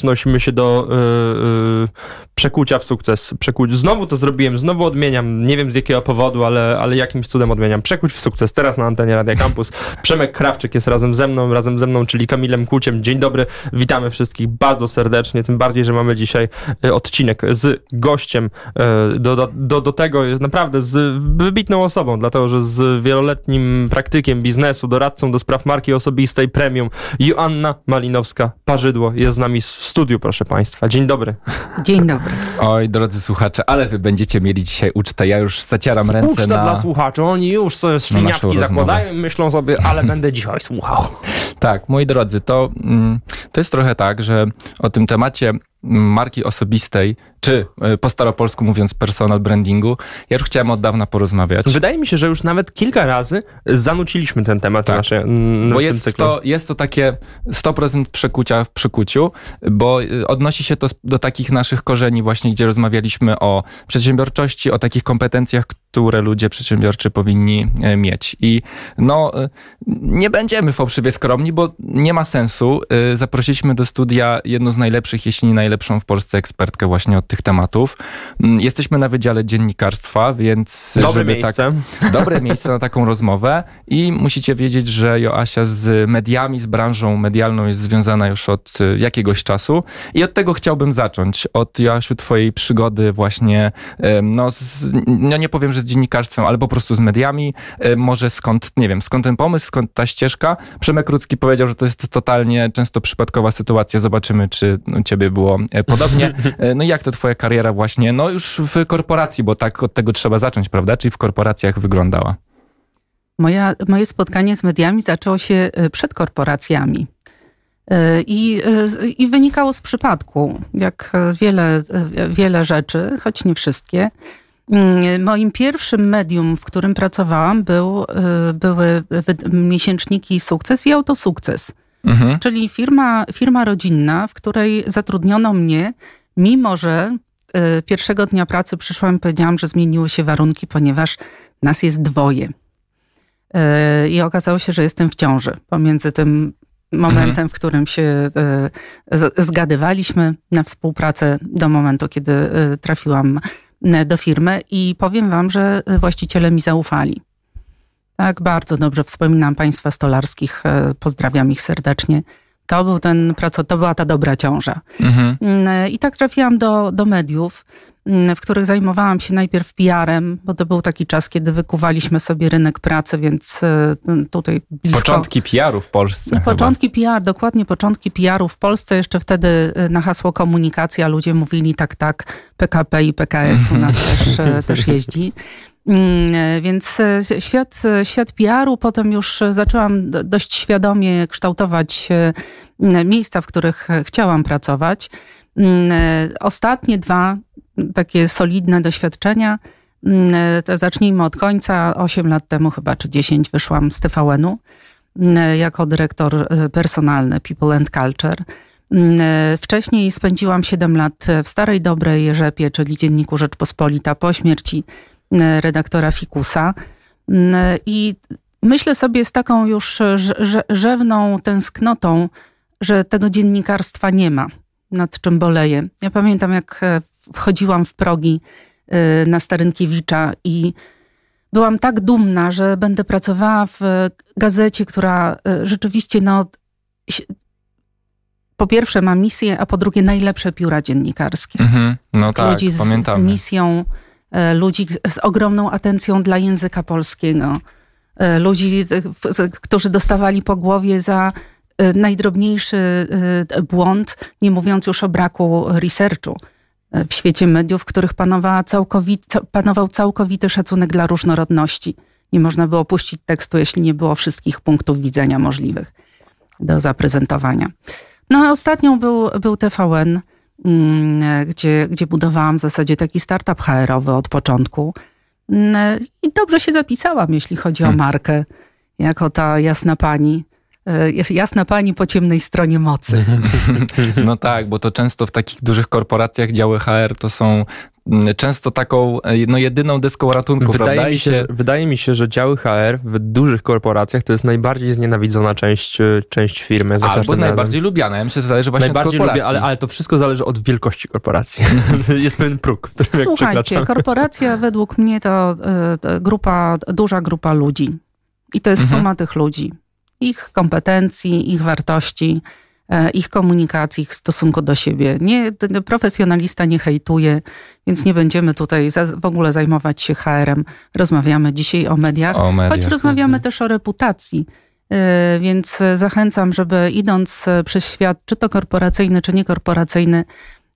przenosimy się do yy, yy, przekucia w sukces. Przekuć. Znowu to zrobiłem, znowu odmieniam. Nie wiem z jakiego powodu, ale, ale jakimś cudem odmieniam. Przekuć w sukces. Teraz na antenie Radia Campus. Przemek Krawczyk jest razem ze mną, razem ze mną, czyli Kamilem Kuciem. Dzień dobry, witamy wszystkich bardzo serdecznie, tym bardziej, że mamy dzisiaj y, odcinek z gościem. Do, do, do, do tego jest naprawdę z wybitną osobą, dlatego że z wieloletnim praktykiem biznesu, doradcą do spraw marki osobistej premium. Joanna Malinowska-Parzydło jest z nami w studiu, proszę Państwa. Dzień dobry. Dzień dobry. Oj, drodzy słuchacze, ale wy będziecie mieli dzisiaj ucztę. Ja już zacieram ręce Uczta na... dla słuchaczy. Oni już sobie śliniapki zakładają i myślą sobie, ale będę dzisiaj słuchał. Tak, moi drodzy, to, mm, to jest trochę tak, że o tym temacie marki osobistej, czy y, po staropolsku mówiąc personal brandingu, ja już chciałem od dawna porozmawiać. Wydaje mi się, że już nawet kilka razy zanuciliśmy ten temat Tak. w naszej, n- Bo jest cyklu. to, jest to takie 100% przekucia w przekuciu, bo y, odnosi się to do takich naszych korzeni właśnie, gdzie rozmawialiśmy o przedsiębiorczości, o takich kompetencjach, które ludzie przedsiębiorczy powinni e, mieć. I no, y, nie będziemy fałszywie skromni, bo nie ma sensu. Y, Zaprosiliśmy do studia jedną z najlepszych, jeśli nie najlepszą w Polsce ekspertkę właśnie od tych tematów. Mm, Jesteśmy na Wydziale Dziennikarstwa, więc Dobre żeby miejsce. tak dobre miejsce na taką rozmowę i musicie wiedzieć, że Joasia z mediami, z branżą medialną jest związana już od y, jakiegoś czasu i od tego chciałbym zacząć. Od Joasiu twojej przygody właśnie, no, z, no nie powiem, że z dziennikarstwem, ale po prostu z mediami. E, Może skąd, nie wiem, skąd ten pomysł, skąd ta ścieżka. Przemek Rudzki powiedział, że to jest totalnie często przypadkowa sytuacja. Zobaczymy, czy u ciebie było e, podobnie. E, No i jak to twoja kariera właśnie, no już w korporacji, bo tak od tego trzeba zacząć, prawda? Czyli w korporacjach wyglądała. Moja, moje spotkanie z mediami zaczęło się y, przed korporacjami. Y, I, y, I wynikało z przypadku, jak wiele, wiele rzeczy, choć nie wszystkie. Mm, Moim pierwszym medium, w którym pracowałam, był, były miesięczniki Sukces i Autosukces. Mhm. czyli firma, firma rodzinna, w której zatrudniono mnie, mimo że y, pierwszego dnia pracy przyszłam i powiedziałam, że zmieniły się warunki, ponieważ nas jest dwoje. Y, I okazało się, że jestem w ciąży pomiędzy tym momentem, w którym się z- zgadywaliśmy na współpracę do momentu, kiedy trafiłam do firmy i powiem wam, że właściciele mi zaufali. Tak, bardzo dobrze wspominam państwa stolarskich, e, pozdrawiam ich serdecznie. To, był ten, to była ta dobra ciąża. Mhm. Mm, I tak trafiłam do, do mediów, mm, w których zajmowałam się najpierw PR-em, bo to był taki czas, kiedy wykuwaliśmy sobie rynek pracy, więc e, tutaj blisko... Początki PR-u w Polsce. chyba. Początki PR, dokładnie początki PR-u w Polsce. Jeszcze wtedy y, na hasło komunikacja ludzie mówili tak, tak, PKP i PKS u nas też, e, też jeździ. Mm, Więc e, świat, e, świat PR-u, potem już e, zaczęłam do- dość świadomie kształtować miejsca, w których chciałam pracować. Mm, Ostatnie dwa takie solidne doświadczenia. mm, Zacznijmy od końca. Osiem lat temu chyba, czy 10 wyszłam z TVN-u jako dyrektor personalny People and Culture. Wcześniej spędziłam 7 lat w Starej Dobrej Rzepie, czyli Dzienniku Rzeczpospolita, po śmierci redaktora Fikusa. Mm, I myślę sobie z taką już e, rze- rze- rzewną tęsknotą, że tego dziennikarstwa nie ma, nad czym boleję. Ja pamiętam, jak e, wchodziłam w progi e, na Starynkiewicza i byłam tak dumna, że będę pracowała w gazecie, która e, rzeczywiście no, po pierwsze ma misję, a po drugie najlepsze pióra dziennikarskie. Mhm. No tak, ludzi z, z pamiętamy. misją, e, ludzi z, ogromną atencją dla języka polskiego, e, ludzi, którzy dostawali po głowie za e, najdrobniejszy e, błąd, nie mówiąc już o braku researchu e, w świecie mediów, w których panował całkowity szacunek dla różnorodności. Nie można było puścić tekstu, jeśli nie było wszystkich punktów widzenia możliwych do zaprezentowania. No a ostatnią był, był TVN, gdzie, gdzie budowałam w zasadzie taki startup HR-owy od początku. Mm, I dobrze się zapisałam, jeśli chodzi o Hmm. markę, jako ta jasna pani e, jasna pani po ciemnej stronie mocy. No tak, bo to często w takich dużych korporacjach działy HR to są mm, często taką e, no, jedyną deską ratunku, Wydaje prawda? mi, się, że, wydaje mi się, że działy HR w dużych korporacjach to jest najbardziej znienawidzona część, e, część firmy. Za Albo z razem. najbardziej lubiana. Ja myślę, że zależy właśnie Najbardziej od korporacji. lubię, ale, ale to wszystko zależy od wielkości korporacji. jest pewien próg, który jak Słuchajcie, korporacja według mnie to, to grupa, duża grupa ludzi. I to jest Mhm. suma tych ludzi. Ich kompetencji, ich wartości, e, ich komunikacji, ich stosunku do siebie. Nie, profesjonalista nie hejtuje, więc nie będziemy tutaj za, w ogóle zajmować się HR-em. Rozmawiamy dzisiaj o mediach, O mediach. choć rozmawiamy też o reputacji. E, Więc zachęcam, żeby idąc e, przez świat, czy to korporacyjny, czy niekorporacyjny,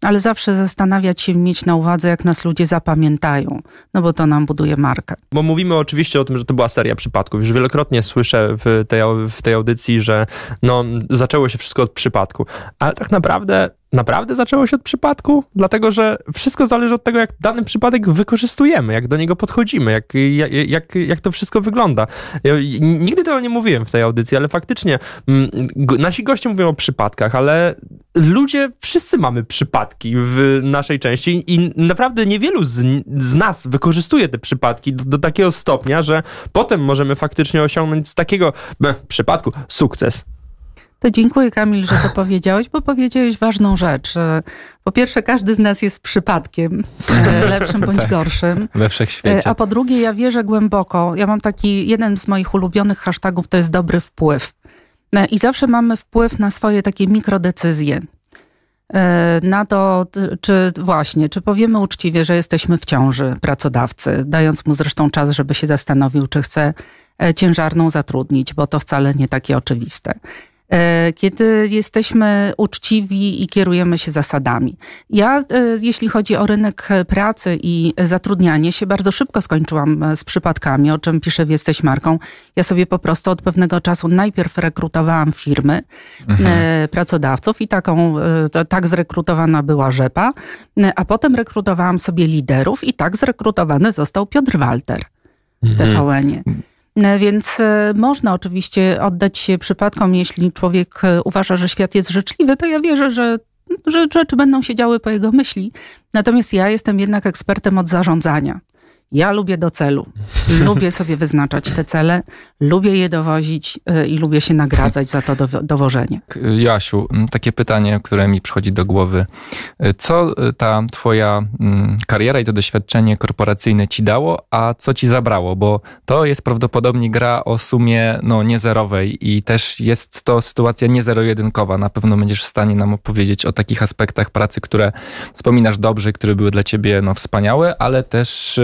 ale zawsze zastanawiać się, mieć na uwadze, jak nas ludzie zapamiętają, no bo to nam buduje markę. Bo mówimy oczywiście o tym, że to była seria przypadków. Już wielokrotnie słyszę w tej, w tej audycji, że no, zaczęło się wszystko od przypadku. Ale tak naprawdę, naprawdę zaczęło się od przypadku? Dlatego, że wszystko zależy od tego, jak dany przypadek wykorzystujemy, jak do niego podchodzimy, jak, jak, jak, jak to wszystko wygląda. Ja nigdy tego nie mówiłem w tej audycji, ale faktycznie mm, go- nasi goście mówią o przypadkach, ale ludzie, wszyscy mamy przypadki w naszej części i naprawdę niewielu z, z nas wykorzystuje te przypadki do, do takiego stopnia, że potem możemy faktycznie osiągnąć z takiego przypadku sukces. To dziękuję Kamil, że to powiedziałeś, bo powiedziałeś ważną rzecz. E, Po pierwsze, każdy z nas jest przypadkiem, e, lepszym bądź Tak. gorszym. We E, wszechświecie. A po drugie, ja wierzę głęboko. Ja mam taki, jeden z moich ulubionych hashtagów to jest dobry wpływ. E, I zawsze mamy wpływ na swoje takie mikrodecyzje. E, Na to, czy właśnie, czy powiemy uczciwie, że jesteśmy w ciąży pracodawcy, dając mu zresztą czas, żeby się zastanowił, czy chce e, ciężarną zatrudnić, bo to wcale nie takie oczywiste. E, Kiedy jesteśmy uczciwi i kierujemy się zasadami. Ja, e, jeśli chodzi o rynek pracy i zatrudnianie się, bardzo szybko skończyłam e, z przypadkami, o czym piszę w Jesteś Marką. Ja sobie po prostu od pewnego czasu najpierw rekrutowałam firmy, Mhm. pracodawców i taką, tak zrekrutowana była Rzepa, a potem rekrutowałam sobie liderów i tak zrekrutowany został Piotr Walter w TVN-ie. E, Więc e, można oczywiście oddać się przypadkom, jeśli człowiek e, uważa, że świat jest życzliwy, to ja wierzę, że, że rzeczy będą się działy po jego myśli. Natomiast ja jestem jednak ekspertem od zarządzania. Ja lubię do celu. Lubię sobie wyznaczać te cele, lubię je dowozić e, i lubię się nagradzać za to dowo- dowożenie. Joasiu, takie pytanie, które mi przychodzi do głowy. E, Co e, ta twoja mm, kariera i to doświadczenie korporacyjne ci dało, a co ci zabrało? Bo to jest prawdopodobnie gra o sumie no, niezerowej i też jest to sytuacja nie zero-jedynkowa. Na pewno będziesz w stanie nam opowiedzieć o takich aspektach pracy, które wspominasz dobrze, które były dla ciebie no, wspaniałe, ale też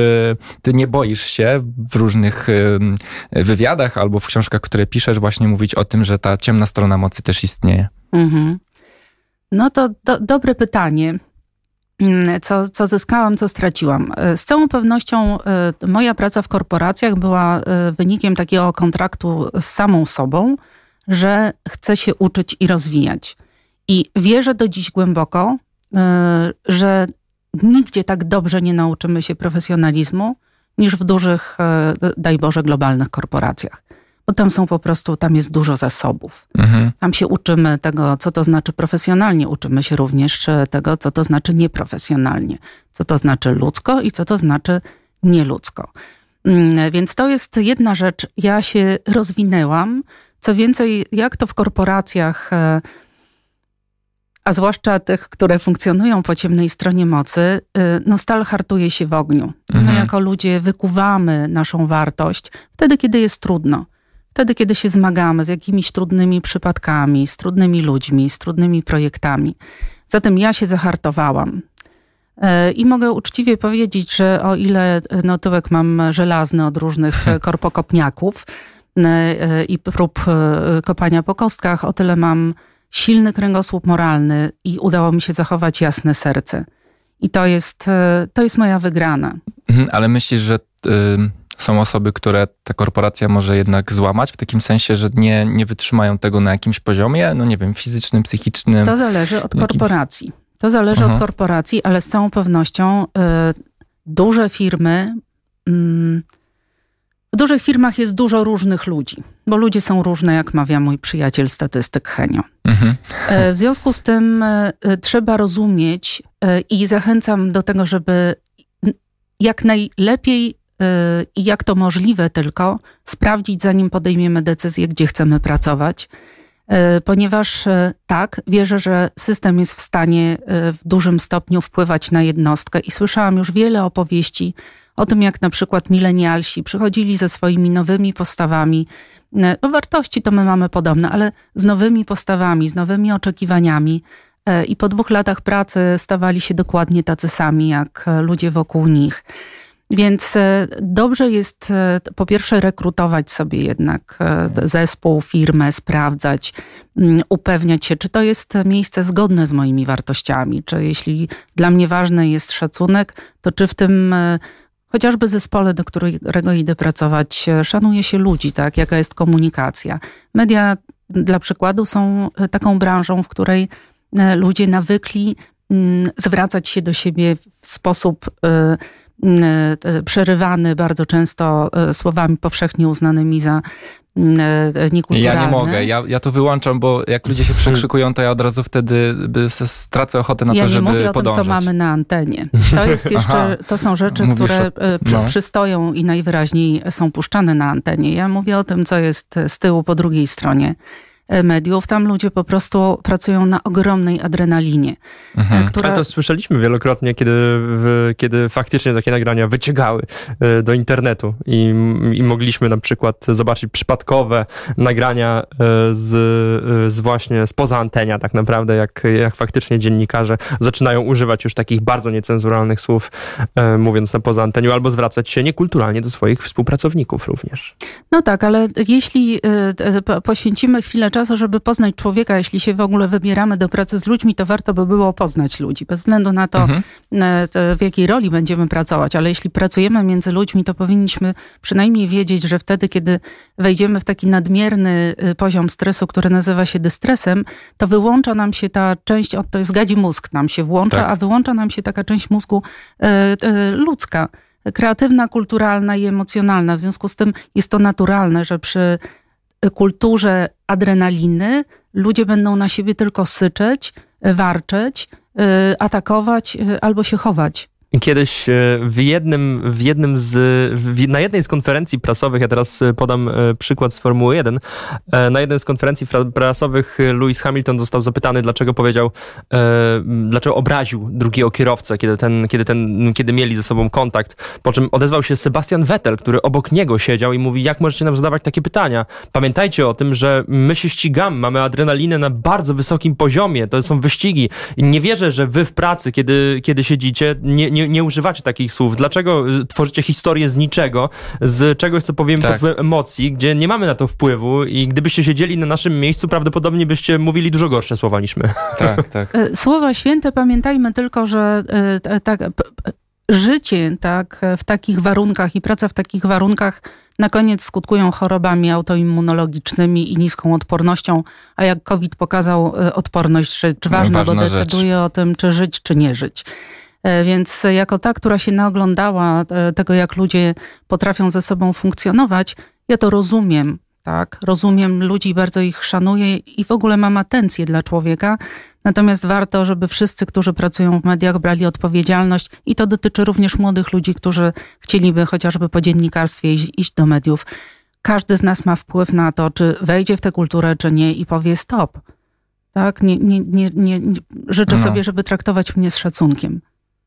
ty nie boisz się w różnych e, albo w książkach, które piszesz, właśnie mówić o tym, że ta ciemna strona mocy też istnieje. Mhm. No to do, dobre pytanie. Mm, Co, co zyskałam, co straciłam? E, Z całą pewnością e, moja praca w korporacjach była e, wynikiem takiego kontraktu z samą sobą, że chcę się uczyć i rozwijać. I wierzę do dziś głęboko, że nigdzie tak dobrze nie nauczymy się profesjonalizmu niż w dużych, e, daj Boże, globalnych korporacjach. Bo tam są po prostu, tam jest dużo zasobów. Mhm. Tam się uczymy tego, co to znaczy profesjonalnie. Uczymy się również e, tego, co to znaczy nieprofesjonalnie. Co to znaczy ludzko i co to znaczy nieludzko. Mm, Więc to jest jedna rzecz. Ja się rozwinęłam. Co więcej, jak to w korporacjach, e, a zwłaszcza tych, które funkcjonują po ciemnej stronie mocy, e, no stal hartuje się w ogniu. My Mhm. jako ludzie wykuwamy naszą wartość wtedy, kiedy jest trudno. Wtedy, kiedy się zmagamy z jakimiś trudnymi przypadkami, z trudnymi ludźmi, z trudnymi projektami. Zatem ja się zahartowałam. E, I mogę uczciwie powiedzieć, że o ile e, no, tyłek mam żelazny od różnych e, korpokopniaków i prób kopania po kostkach, o tyle mam silny kręgosłup moralny i udało mi się zachować jasne serce. I to jest, e, to jest moja wygrana. Mhm, Ale myślisz, że y, są osoby, które ta korporacja może jednak złamać, w takim sensie, że nie, nie wytrzymają tego na jakimś poziomie, no nie wiem, fizycznym, psychicznym. To zależy od jakimś- korporacji. To zależy Aha. od korporacji, ale z całą pewnością y, duże firmy mm, W dużych firmach jest dużo różnych ludzi, bo ludzie są różne, jak mawia mój przyjaciel statystyk Henio. Mhm. E, w związku z tym e, trzeba rozumieć i zachęcam do tego, żeby jak najlepiej i jak to możliwe tylko sprawdzić, zanim podejmiemy decyzję, gdzie chcemy pracować. Ponieważ tak, wierzę, że system jest w stanie w dużym stopniu wpływać na jednostkę i słyszałam już wiele opowieści o tym, jak na przykład milenialsi przychodzili ze swoimi nowymi postawami. No, wartości to my mamy podobne, ale z nowymi postawami, z nowymi oczekiwaniami. E, I po dwóch latach pracy stawali się dokładnie tacy sami jak ludzie wokół nich. Więc e, dobrze jest e, po pierwsze rekrutować sobie jednak zespół, firmę, sprawdzać, mm, upewniać się, czy to jest miejsce zgodne z moimi wartościami, czy jeśli dla mnie ważny jest szacunek, to czy w tym chociażby zespole, do którego idę pracować, szanuje się ludzi, tak? Jaka jest komunikacja. Media, dla przykładu, są taką branżą, w której e, ludzie nawykli zwracać się do siebie w sposób e, e, przerywany bardzo często słowami powszechnie uznanymi za E, niekulturalne. Ja nie mogę, ja, ja to wyłączam, bo jak ludzie się przekrzykują, to ja od razu wtedy stracę ochotę na ja to, żeby podążać. Ja nie mówię podążać. o tym, co mamy na antenie. To jest jeszcze, to są rzeczy, Mówisz które o, e, no. przystoją i najwyraźniej są puszczane na antenie. Ja mówię o tym, co jest z tyłu po drugiej stronie. E, mediów. Tam ludzie po prostu pracują na ogromnej adrenalinie. Mhm. Która... Ale to słyszeliśmy wielokrotnie, kiedy, kiedy faktycznie takie nagrania wyciekały e, do internetu i, i mogliśmy na przykład zobaczyć przypadkowe nagrania e, z, z właśnie spoza antenia tak naprawdę, jak, jak faktycznie dziennikarze zaczynają używać już takich bardzo niecenzuralnych słów, mówiąc na poza anteniu, albo zwracać się niekulturalnie do swoich współpracowników również. No tak, ale jeśli poświęcimy chwilę czasu czasu, żeby poznać człowieka. Jeśli się w ogóle wybieramy do pracy z ludźmi, to warto by było poznać ludzi, bez względu na to, mhm. E, w jakiej roli będziemy pracować. Ale jeśli pracujemy między ludźmi, to powinniśmy przynajmniej wiedzieć, że wtedy, kiedy wejdziemy w taki nadmierny y, poziom stresu, który nazywa się dystresem, to wyłącza nam się ta część, to jest gadzi mózg nam się włącza, tak. a wyłącza nam się taka część mózgu e, e, ludzka kreatywna, kulturalna i emocjonalna. W związku z tym jest to naturalne, że przy kulturze adrenaliny ludzie będą na siebie tylko syczeć, warczeć, y, atakować y, albo się chować. Kiedyś e, w jednym, w jednym z, w, na jednej z konferencji prasowych, ja teraz e, podam e, przykład z Formuły 1, na jednej z konferencji prasowych Lewis Hamilton został zapytany, dlaczego powiedział, dlaczego obraził drugiego kierowcę, kiedy, ten, kiedy, ten, kiedy mieli ze sobą kontakt, po czym odezwał się Sebastian Vettel, który obok niego siedział i mówi, jak możecie nam zadawać takie pytania? Pamiętajcie o tym, że my się ścigamy, mamy adrenalinę na bardzo wysokim poziomie, to są wyścigi nie wierzę, że wy w pracy, kiedy, kiedy siedzicie, nie, nie nie, nie używacie takich słów. Dlaczego y, tworzycie historię z niczego, z czegoś, co powiem tak. pod emocji, gdzie nie mamy na to wpływu i gdybyście siedzieli na naszym miejscu, prawdopodobnie byście mówili dużo gorsze słowa niż my. Tak, tak. E, słowa święte, pamiętajmy tylko, że e, tak, życie tak, w takich warunkach i praca w takich warunkach na koniec skutkują chorobami autoimmunologicznymi i niską odpornością, a jak COVID pokazał, e, odporność rzecz ważna, no, ważna bo decyduje rzecz. o tym, czy żyć, czy nie żyć. E, więc jako ta, która się naoglądała e, tego, jak ludzie potrafią ze sobą funkcjonować, ja to rozumiem. Tak, rozumiem ludzi, bardzo ich szanuję i w ogóle mam atencję dla człowieka. Natomiast warto, żeby wszyscy, którzy pracują w mediach, brali odpowiedzialność i to dotyczy również młodych ludzi, którzy chcieliby chociażby po dziennikarstwie iść, iść do mediów. Każdy z nas ma wpływ na to, czy wejdzie w tę kulturę, czy nie i powie stop. Tak, nie, nie, nie, nie, życzę no. sobie, żeby traktować mnie z szacunkiem.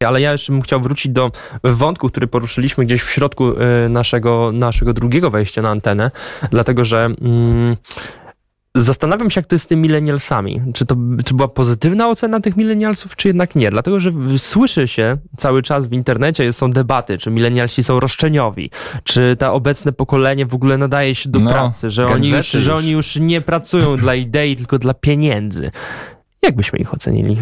Ale ja jeszcze bym chciał wrócić do wątku, który poruszyliśmy gdzieś w środku y, naszego, naszego drugiego wejścia na antenę, dlatego że. Mm, Zastanawiam się, jak to jest z tymi millennialsami. Czy to czy była pozytywna ocena tych millennialsów, czy jednak nie? Dlatego, że słyszy się cały czas w internecie, są debaty, czy millennialsi są roszczeniowi, czy ta obecne pokolenie w ogóle nadaje się do no, pracy, że oni już, już, że oni już nie pracują dla idei, tylko dla pieniędzy. Jak byśmy ich ocenili?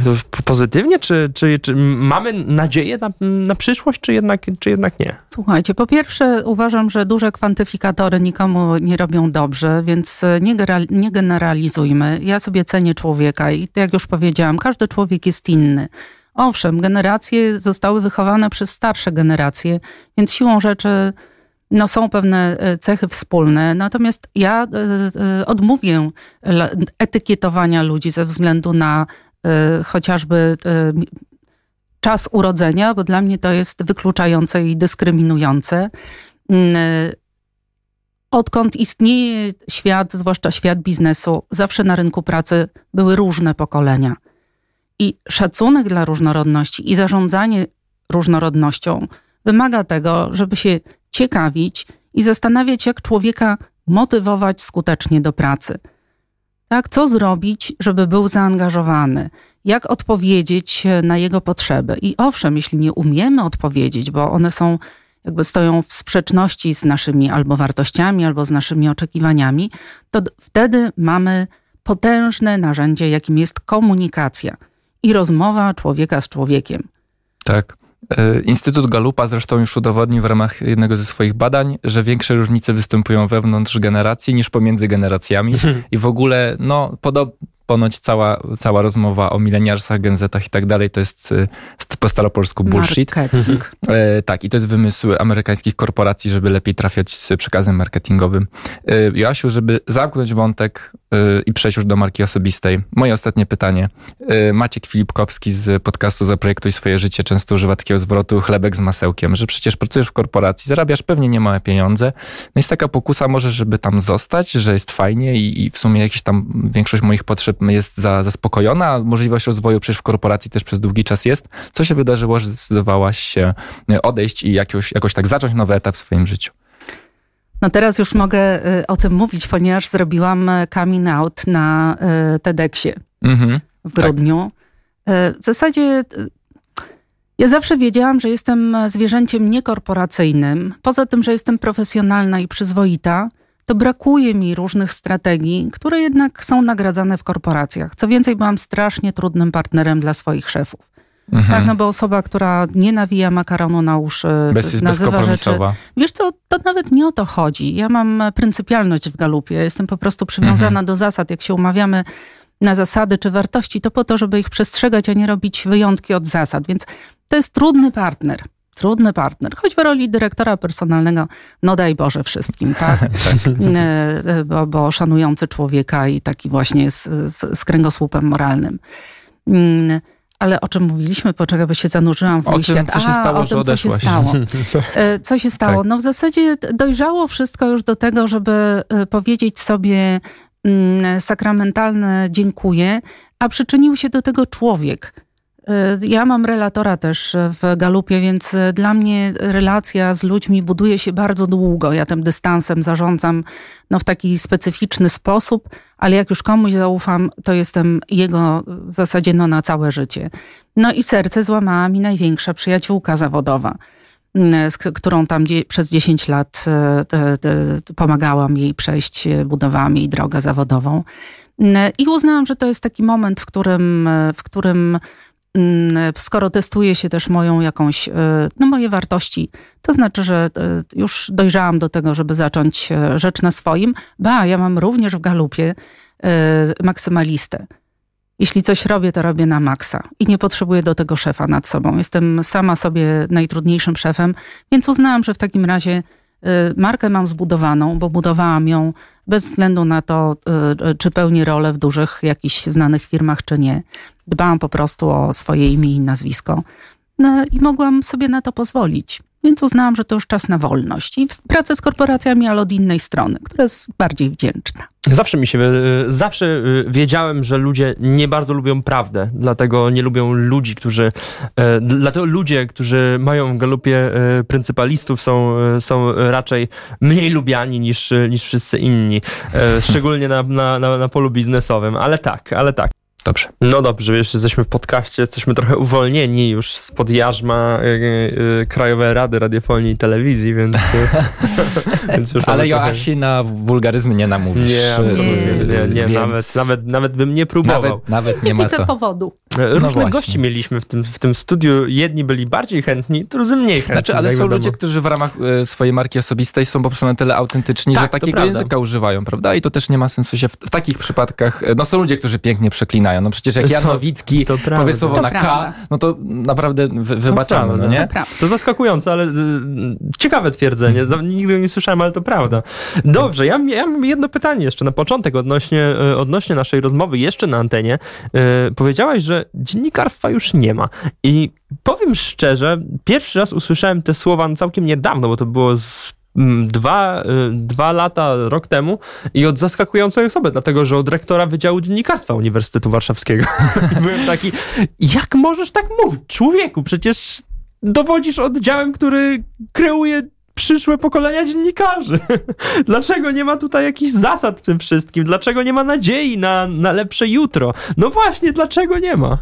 Pozytywnie, czy, czy, czy mamy nadzieję na, na przyszłość, czy jednak, czy jednak nie? Słuchajcie, po pierwsze uważam, że duże kwantyfikatory nikomu nie robią dobrze, więc nie, nie generalizujmy. Ja sobie cenię człowieka i jak już powiedziałam, każdy człowiek jest inny. Owszem, generacje zostały wychowane przez starsze generacje, więc siłą rzeczy no są pewne cechy wspólne, natomiast ja odmówię etykietowania ludzi ze względu na chociażby czas urodzenia, bo dla mnie to jest wykluczające i dyskryminujące. Mm, odkąd istnieje świat, zwłaszcza świat biznesu, zawsze na rynku pracy były różne pokolenia. I szacunek dla różnorodności i zarządzanie różnorodnością wymaga tego, żeby się ciekawić i zastanawiać, jak człowieka motywować skutecznie do pracy. Tak, co zrobić, żeby był zaangażowany? Jak odpowiedzieć na jego potrzeby? I owszem, jeśli nie umiemy odpowiedzieć, bo one są jakby stoją w sprzeczności z naszymi albo wartościami, albo z naszymi oczekiwaniami, to wtedy mamy potężne narzędzie, jakim jest komunikacja i rozmowa człowieka z człowiekiem. Tak. E, Instytut Galupa zresztą już udowodnił w ramach jednego ze swoich badań, że większe różnice występują wewnątrz generacji niż pomiędzy generacjami i w ogóle no, podob, ponoć cała, cała rozmowa o mileniarsach, genzetach i tak dalej to jest y, po staropolsku bullshit. Marketing. E, tak, i to jest wymysł amerykańskich korporacji, żeby lepiej trafiać z przekazem marketingowym. E, Joasiu, żeby zamknąć wątek e, i przejść już do marki osobistej, moje ostatnie pytanie. E, Maciek Filipkowski z podcastu Zaprojektuj swoje życie często używa takiego zwrotu chlebek z masełkiem, że przecież pracujesz w korporacji, zarabiasz pewnie niemałe pieniądze, no jest taka pokusa może, żeby tam zostać, że jest fajnie i, i w sumie jakieś tam większość moich potrzeb jest za, zaspokojona, możliwość rozwoju przecież w korporacji też przez długi czas jest. Co się wydarzyło, że zdecydowałaś się e, odejść i jakoś, jakoś tak zacząć nowy etap w swoim życiu? No teraz już mogę e, o tym mówić, ponieważ zrobiłam e, coming out na TEDxie mhm, w grudniu. Tak. W zasadzie ja zawsze wiedziałam, że jestem zwierzęciem niekorporacyjnym. Poza tym, że jestem profesjonalna i przyzwoita, to brakuje mi różnych strategii, które jednak są nagradzane w korporacjach. Co więcej, byłam strasznie trudnym partnerem dla swoich szefów. Mhm. Tak, no bo osoba, która nie nawija makaronu na uszy, Bez, nazywa rzeczy... Wiesz co, to nawet nie o to chodzi. Ja mam pryncypialność w galupie. Jestem po prostu przywiązana mhm. do zasad. Jak się umawiamy na zasady czy wartości, to po to, żeby ich przestrzegać, a nie robić wyjątki od zasad. Więc to jest trudny partner trudny partner, choć w roli dyrektora personalnego, no daj Boże wszystkim, tak? tak. E, e, bo, bo szanujący człowieka i taki właśnie z, z, z kręgosłupem moralnym. Mm, ale o czym mówiliśmy? Poczekaj, bo się zanurzyłam w o świat. Co się stało, o tym, co się stało. E, co się stało? No w zasadzie dojrzało wszystko już do tego, żeby powiedzieć sobie mm, sakramentalne dziękuję, a przyczynił się do tego człowiek ja mam relatora też w galupie, więc y, dla mnie relacja z ludźmi buduje się bardzo długo. Ja tym dystansem zarządzam no, w taki specyficzny sposób, ale jak już komuś zaufam, to jestem jego w zasadzie no, na całe życie. No i serce złamała mi największa przyjaciółka zawodowa, y, z którą tam przez 10 lat pomagałam jej przejść, budowałam jej drogę zawodową. I uznałam, że to jest taki moment, w którym, w którym skoro testuje się też moją jakąś, e, no moje wartości, to znaczy, że e, już dojrzałam do tego, żeby zacząć e, rzecz na swoim. Ba, ja mam również w galupie maksymalistę. Jeśli coś robię, to robię na maksa i nie potrzebuję do tego szefa nad sobą. Jestem sama sobie najtrudniejszym szefem, więc uznałam, że w takim razie markę mam zbudowaną, bo budowałam ją bez względu na to, czy pełni rolę w dużych jakichś znanych firmach, czy nie. Dbałam po prostu o swoje imię i nazwisko. No i mogłam sobie na to pozwolić. Więc uznałam, że to już czas na wolność i pracę z korporacjami, ale od innej strony, która jest bardziej wdzięczna. Zawsze mi się, y, zawsze y, wiedziałem, że ludzie nie bardzo lubią prawdę, dlatego nie lubią ludzi, którzy, e, dlatego ludzie, którzy mają w galupie e, pryncypalistów są, e, są raczej mniej lubiani niż, niż wszyscy inni, szczególnie na, na, na, na polu biznesowym, ale tak, ale tak. Dobrze. No dobrze, już jesteśmy w podcaście, jesteśmy trochę uwolnieni już spod jarzma y, y, Krajowej Rady Radiofonii i Telewizji, więc, więc już Ale Joasi trochę... na wulgaryzm nie namówisz. Nie, absolutnie nie, nie, nie, nie nawet, nawet, nawet bym nie próbował. Nawet, nawet nie, ma widzę co. powodu. Różnych No gości mieliśmy w tym, w tym studiu. Jedni byli bardziej chętni, drudzy mniej chętni. Znaczy, ale jak są wiadomo. ludzie, którzy w ramach e, swojej marki osobistej są po prostu na tyle autentyczni, Tak, że takiego języka używają, prawda? I to też nie ma sensu się w, w takich przypadkach. e, No są ludzie, którzy pięknie przeklinają. No przecież jak Jan Nowicki powie słowo To na prawda. K, no to naprawdę wy, wybaczamy, no nie? To. To zaskakujące, ale y, ciekawe twierdzenie. Za- Nigdy go nie słyszałem, ale to prawda. Dobrze, ja, ja mam jedno pytanie jeszcze na początek odnośnie, y, odnośnie naszej rozmowy, jeszcze na antenie. Y, Powiedziałaś, że dziennikarstwa już nie ma. I powiem szczerze, pierwszy raz usłyszałem te słowa no, całkiem niedawno, bo to było z mm, Dwa, y, dwa lata, rok temu i od zaskakującej osoby, dlatego że od rektora Wydziału Dziennikarstwa Uniwersytetu Warszawskiego. Byłem taki, jak możesz tak mówić? Człowieku, przecież dowodzisz oddziałem, który kreuje przyszłe pokolenia dziennikarzy. Dlaczego nie ma tutaj jakichś zasad w tym wszystkim? Dlaczego nie ma nadziei na, na lepsze jutro? No właśnie, dlaczego nie ma?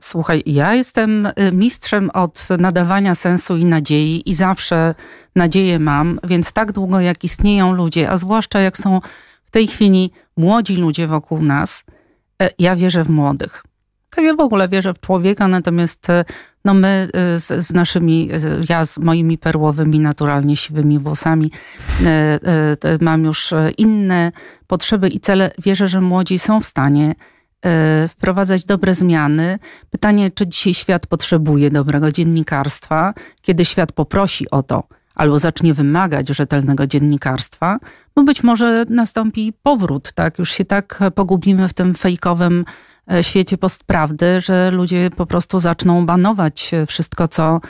Słuchaj, ja jestem y, mistrzem od nadawania sensu i nadziei i zawsze nadzieję mam, więc tak długo jak istnieją ludzie, a zwłaszcza jak są w tej chwili młodzi ludzie wokół nas, e, ja wierzę w młodych. Tak ja w ogóle wierzę w człowieka, natomiast e, no my e, z, z naszymi, e, ja z moimi perłowymi, naturalnie siwymi włosami te- mam już inne potrzeby i cele. Wierzę, że młodzi są w stanie wprowadzać dobre zmiany. Pytanie, czy dzisiaj świat potrzebuje dobrego dziennikarstwa, kiedy świat poprosi o to, albo zacznie wymagać rzetelnego dziennikarstwa, bo być może nastąpi powrót, tak? Już się tak pogubimy w tym fejkowym świecie postprawdy, że ludzie po prostu zaczną banować e, wszystko, co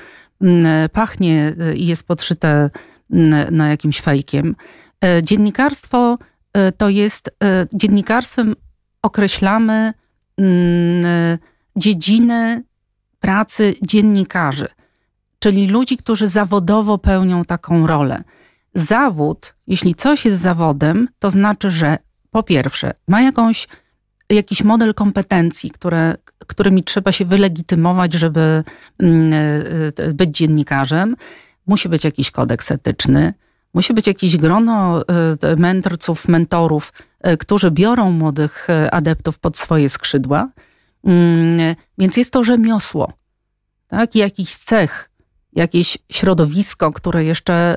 mm, pachnie e, i jest podszyte mm, na jakimś fejkiem. E, Dziennikarstwo e, to jest, e, dziennikarstwem określamy mm, e, dziedzinę pracy dziennikarzy, czyli ludzi, którzy zawodowo pełnią taką rolę. Zawód, jeśli coś jest zawodem, to znaczy, że po pierwsze ma jakąś, jakiś model kompetencji, które, którymi trzeba się wylegitymować, żeby mm, e, e, być dziennikarzem. Musi być jakiś kodeks etyczny, musi być jakieś grono e, mędrców, mentorów, którzy biorą młodych adeptów pod swoje skrzydła. Mm, Więc jest to rzemiosło, tak? Jakiś cech, jakieś środowisko, które jeszcze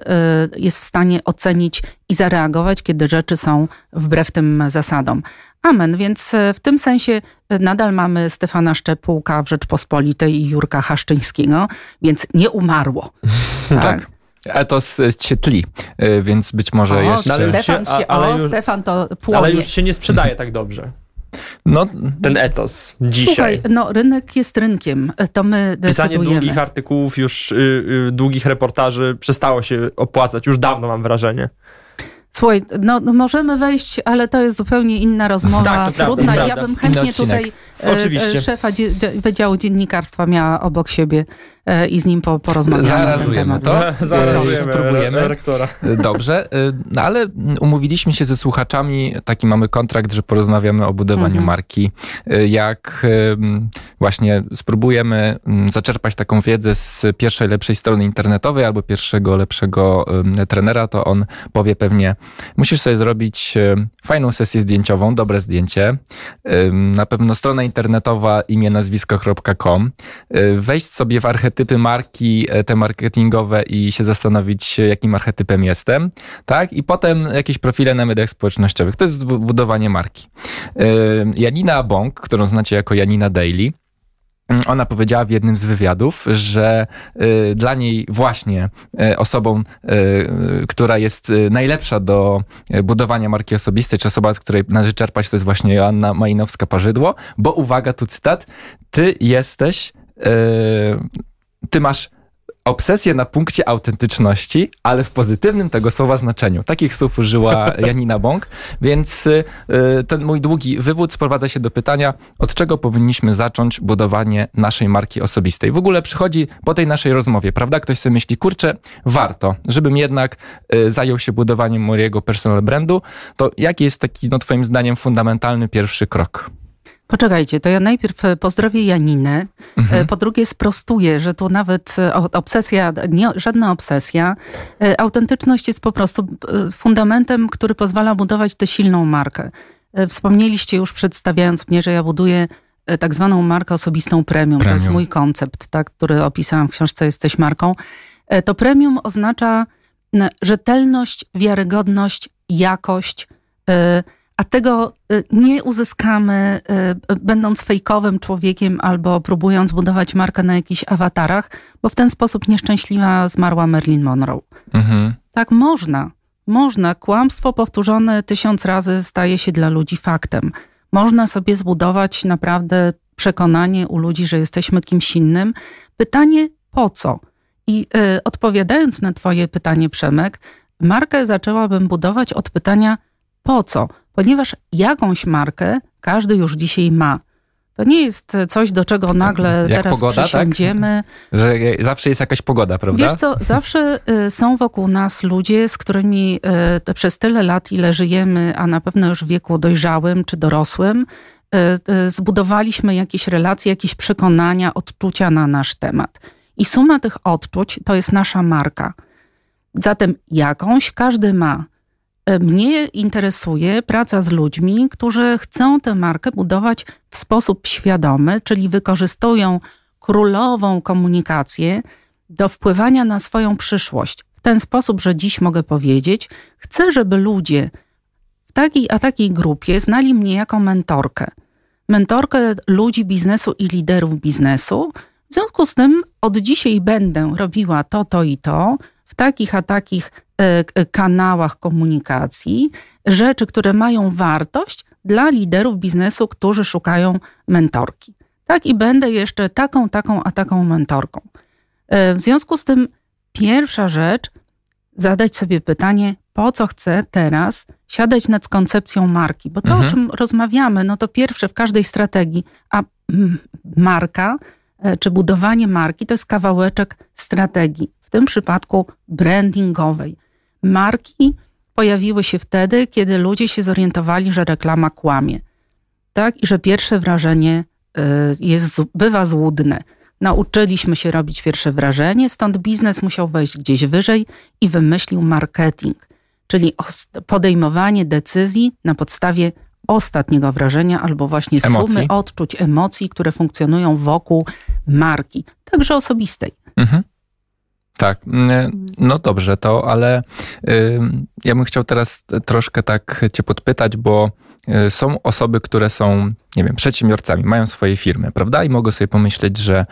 jest w stanie ocenić i zareagować, kiedy rzeczy są wbrew tym zasadom. Amen. Więc y, w tym sensie y, nadal mamy Stefana Szczepułka w Rzeczpospolitej i Jurka Haszczyńskiego, więc nie umarło. Tak. Etos e, się tli, e, więc być może O, jeszcze... ale już Stefan, się- ale o, już- Stefan to płonie. Ale już się nie sprzedaje tak dobrze. No, Ten etos dzisiaj. Słuchaj, no rynek jest rynkiem, to my Pisanie długich artykułów, już y, y, długich reportaży przestało się opłacać. Już dawno mam wrażenie. Słuchaj, no, no możemy wejść, ale to jest zupełnie inna rozmowa, Tak, prawda, trudna. ja bym chętnie tutaj e, Oczywiście. e, szefa dzie, dzie- Wydziału Dziennikarstwa miała obok siebie i z nim po, porozmawiamy na ten temat. to. Za- Zaaranżujemy spróbujemy. re- rektora. Dobrze, y, no ale umówiliśmy się ze słuchaczami, taki mamy kontrakt, że porozmawiamy o budowaniu Mhm. marki. Y, Jak właśnie spróbujemy y, zaczerpać taką wiedzę z pierwszej lepszej strony internetowej albo pierwszego lepszego trenera, to on powie pewnie, musisz sobie zrobić y, fajną sesję zdjęciową, dobre zdjęcie, na pewno strona internetowa imię nazwisko.com, wejść sobie w archetypy marki, e, te marketingowe i się zastanowić, e, jakim archetypem jestem, tak? I potem jakieś profile na mediach społecznościowych. To jest bu- budowanie marki. Y, Janina Bąk, którą znacie jako Janina Daily, mm, ona powiedziała w jednym z wywiadów, że dla niej właśnie osobą, która jest najlepsza do budowania marki osobistej, czy osoba, od której należy czerpać, to jest właśnie Joanna Majnowska-Parzydło, bo uwaga, tu cytat, ty jesteś, ty masz obsesję na punkcie autentyczności, ale w pozytywnym tego słowa znaczeniu. Takich słów użyła Janina Bąk, więc y, ten mój długi wywód sprowadza się do pytania, od czego powinniśmy zacząć budowanie naszej marki osobistej. W ogóle przychodzi po tej naszej rozmowie, prawda? Ktoś sobie myśli, kurczę, warto, żebym jednak y, zajął się budowaniem mojego personal brandu, to jaki jest taki, no twoim zdaniem, fundamentalny pierwszy krok? Poczekajcie, to ja najpierw e, pozdrowię Janinę, Mhm. e, po drugie sprostuję, że tu nawet e, obsesja, nie, żadna obsesja, autentyczność jest po prostu fundamentem, który pozwala budować tę silną markę. Wspomnieliście już przedstawiając mnie, że ja buduję tak zwaną markę osobistą premium. Premium. To jest mój koncept, tak, który opisałam w książce Jesteś marką. To premium oznacza rzetelność, wiarygodność, jakość, a tego e, nie uzyskamy b- będąc fejkowym człowiekiem albo próbując budować markę na jakichś awatarach, bo w ten sposób nieszczęśliwa zmarła Marilyn Monroe. Mhm. Tak można. Można. Kłamstwo powtórzone tysiąc razy staje się dla ludzi faktem. Można sobie zbudować naprawdę przekonanie u ludzi, że jesteśmy kimś innym. Pytanie po co? I y, odpowiadając na Twoje pytanie, Przemek, markę zaczęłabym budować od pytania po co? Ponieważ jakąś markę każdy już dzisiaj ma. To nie jest coś, do czego nagle jak teraz pogoda, tak? przysiądziemy. Że zawsze jest jakaś pogoda, prawda? Wiesz co, zawsze y, są wokół nas ludzie, z którymi y, przez tyle lat, ile żyjemy, a na pewno już w wieku dojrzałym czy dorosłym, y, zbudowaliśmy jakieś relacje, jakieś przekonania, odczucia na nasz temat. I suma tych odczuć to jest nasza marka. Zatem jakąś każdy ma. Mnie interesuje praca z ludźmi, którzy chcą tę markę budować w sposób świadomy, czyli wykorzystują królową komunikację do wpływania na swoją przyszłość. W ten sposób, że dziś mogę powiedzieć, chcę, żeby ludzie w takiej a takiej grupie znali mnie jako mentorkę. Mentorkę ludzi biznesu i liderów biznesu. W związku z tym od dzisiaj będę robiła to, to i to w takich a takich e, k- kanałach komunikacji, rzeczy, które mają wartość dla liderów biznesu, którzy szukają mentorki. Tak, i będę jeszcze taką, taką, a taką mentorką. E, W związku z tym, pierwsza rzecz, zadać sobie pytanie, po co chcę teraz siadać nad koncepcją marki. Bo to, Mhm. o czym rozmawiamy, no to pierwsze w każdej strategii, a marka e, czy budowanie marki to jest kawałeczek strategii, tym przypadku brandingowej. Marki pojawiły się wtedy, kiedy ludzie się zorientowali, że reklama kłamie. Tak, i że pierwsze wrażenie y, jest, bywa złudne. Nauczyliśmy się robić pierwsze wrażenie, stąd biznes musiał wejść gdzieś wyżej i wymyślił marketing, czyli podejmowanie decyzji na podstawie ostatniego wrażenia albo właśnie Emocji. sumy odczuć, emocji, które funkcjonują wokół marki, także osobistej. Mhm. Tak, mm, no dobrze to, ale ja bym chciał teraz troszkę tak cię podpytać, bo y, są osoby, które są, nie wiem, przedsiębiorcami, mają swoje firmy, prawda? I mogą sobie pomyśleć, że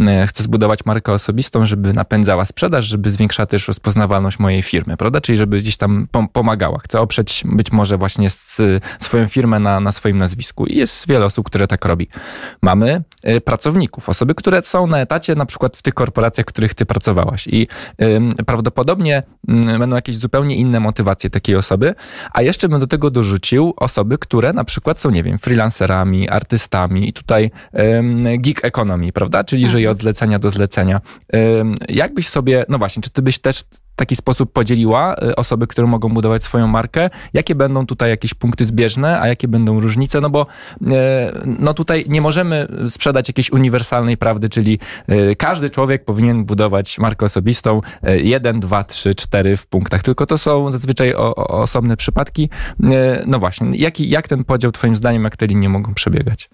y, chcę zbudować markę osobistą, żeby napędzała sprzedaż, żeby zwiększała też rozpoznawalność mojej firmy, prawda? Czyli żeby gdzieś tam pom- pomagała. Chcę oprzeć być może właśnie swoją firmę na, na swoim nazwisku. I jest wiele osób, które tak robi. Mamy y, pracowników, osoby, które są na etacie, na przykład w tych korporacjach, w których ty pracowałaś. I prawdopodobnie ym, będą jakieś zupełnie inne motywacje takiej osoby, a jeszcze bym do tego dorzucił osoby, które na przykład są, nie wiem, freelancerami, artystami i tutaj gig economy, prawda? Czyli żyje od zlecenia do zlecenia. Ym, jak byś sobie, no właśnie, czy ty byś też taki sposób podzieliła y, osoby, które mogą budować swoją markę? Jakie będą tutaj jakieś punkty zbieżne, a jakie będą różnice? No bo y, no tutaj nie możemy sprzedać jakiejś uniwersalnej prawdy, czyli y, każdy człowiek powinien budować markę osobistą y, jeden, dwa, trzy, cztery w punktach, tylko to są zazwyczaj o, o, osobne przypadki. No właśnie, jaki, jak ten podział twoim zdaniem, jak te linie mogą przebiegać?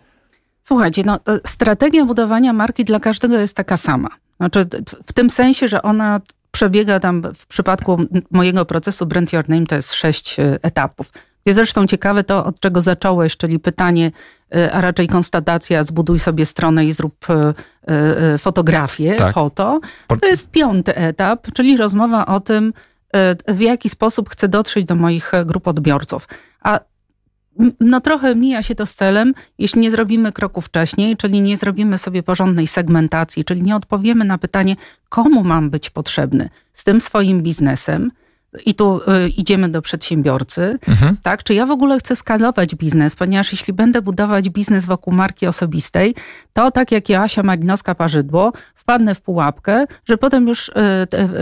Słuchajcie, no, to strategia budowania marki dla każdego jest taka sama. Znaczy, w tym sensie, że ona przebiega tam w przypadku mojego procesu Brand Your Name to jest sześć e, etapów. Jest zresztą ciekawe to, od czego zacząłeś, czyli pytanie, e, a raczej konstatacja, zbuduj sobie stronę i zrób e, fotografię, Tak. foto. To jest piąty etap, czyli rozmowa o tym, w jaki sposób chcę dotrzeć do moich grup odbiorców. A no trochę mija się to z celem, jeśli nie zrobimy kroku wcześniej, czyli nie zrobimy sobie porządnej segmentacji, czyli nie odpowiemy na pytanie, komu mam być potrzebny z tym swoim biznesem. I tu y, idziemy do przedsiębiorcy, Mhm. tak? Czy ja w ogóle chcę skalować biznes, ponieważ jeśli będę budować biznes wokół marki osobistej, to tak jak Joasia Malinowska-Parzydło, wpadnę w pułapkę, że potem już y,